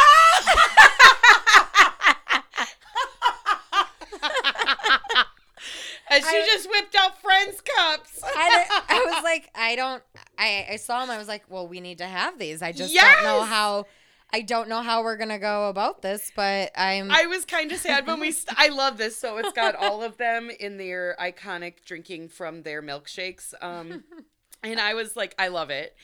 And she
I-
just whipped out Friends cups.
I, I was like, I don't. I, I saw them. I was like, well, we need to have these. I just don't know how. I don't know how we're gonna go about this, but I'm.
I was kind of sad when we. St- I love this. So it's got all of them in their iconic drinking from their milkshakes. Um, and I was like, I love it.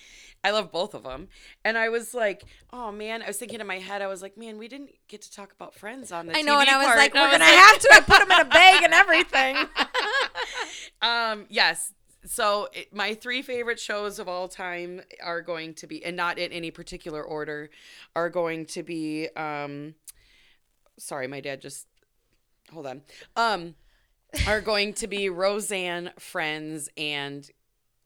I love both of them. And I was like, oh man, I was thinking in my head, I was like, man, we didn't get to talk about Friends on the
I know,
TV
and I was
part.
like, we're gonna have to. I put them in a bag and everything.
Um, yes. So it, my three favorite shows of all time are going to be, and not in any particular order, are going to be. Um, sorry, my dad just. Hold on. Um, are going to be Roseanne, Friends, and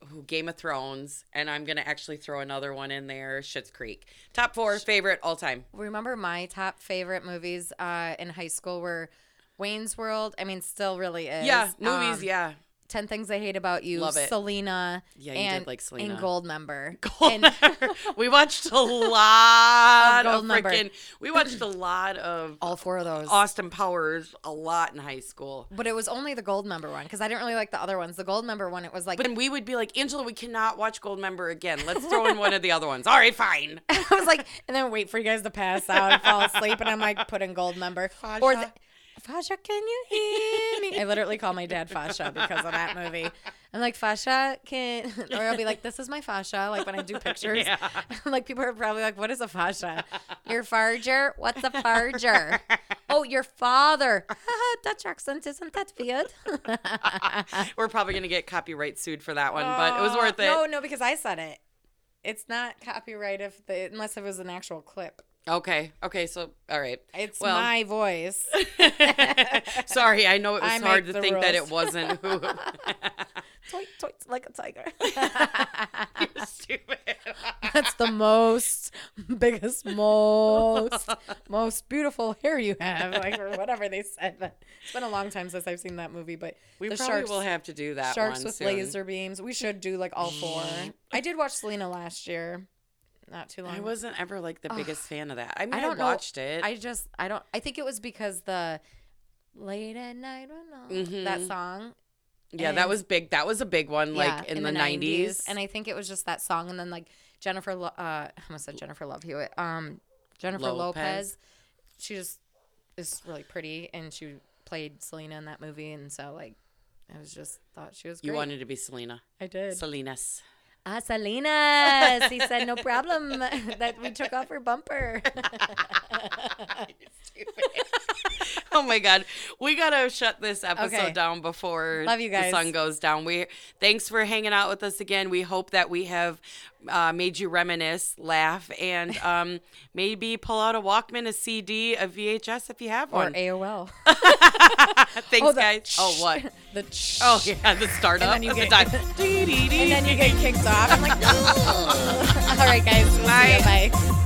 who Game of Thrones, and I'm gonna actually throw another one in there, Schitt's Creek. Top four favorite all time.
Remember my top favorite movies uh, in high school were Wayne's World. I mean, still really is.
Yeah, movies.
Um,
yeah,
Ten Things I Hate About You.
Love it.
Selena.
Yeah, you did like Selena.
And Goldmember.
Gold
And-
Member. we watched a lot
Of Goldmember.
freaking. We watched a lot of
all four of those.
Austin Powers a lot in high school.
But it was only the Goldmember one because I didn't really like the other ones. The Goldmember one, it was like
But then we would be like, Angela, we cannot watch Goldmember again. Let's throw in one of the other ones. All right, fine.
I was like, and then wait for you guys to pass out and fall asleep, and I'm like, put in Goldmember or the, Fasha, can you hear me? I literally call my dad Fasha because of that movie. I'm like, Fasha, can, or I'll be like, this is my Fasha. Like when I do pictures,
Yeah.
like people are probably like, what is a Fasha? Your farger? What's a farger? oh, your father. Dutch accent, isn't that weird?
We're probably gonna get copyright sued for that one, but it was worth it.
No, no, because I said it. It's not copyright if the unless it was an actual clip.
Okay, okay, so all right.
It's
Well-
my voice.
Sorry, I know it was
I
hard to think that it wasn't who.
Toit, toit, like a tiger.
You're stupid.
That's the most, biggest, most, most beautiful hair you have, like or whatever they said. But it's been a long time since I've seen that movie. But
We probably
sharks,
will have to do that
sharks with
soon.
laser beams. We should do like all four. Mm. I did watch Selena last year, not too long.
I wasn't ever like the biggest fan of that. I mean, I,
don't know.
watched it.
I just I don't I think it was because the late at night when that song
yeah, that was big. That was a big one, like
yeah,
in, the nineties.
and I think it was just that song and then like Jennifer uh I almost said Jennifer Love Hewitt um Jennifer Lopez.
Lopez.
she just is really pretty and she played Selena in that movie and so like I was just thought she was great.
you wanted to be Selena.
I did.
Salinas.
Ah, Selena. he said no problem that we took off her bumper.
oh my god we gotta shut this episode
Okay.
down before
Love you
the sun goes down we thanks for hanging out with us again we hope that we have uh, made you reminisce laugh and um, maybe pull out a walkman a cd a vhs if you have one, or
AOL.
thanks
Oh, the-
guys oh what
The
oh yeah the startup
then you
the
get-
time.
and then you get kicked off. I'm like, all right, guys. We'll
Bye.
Bye.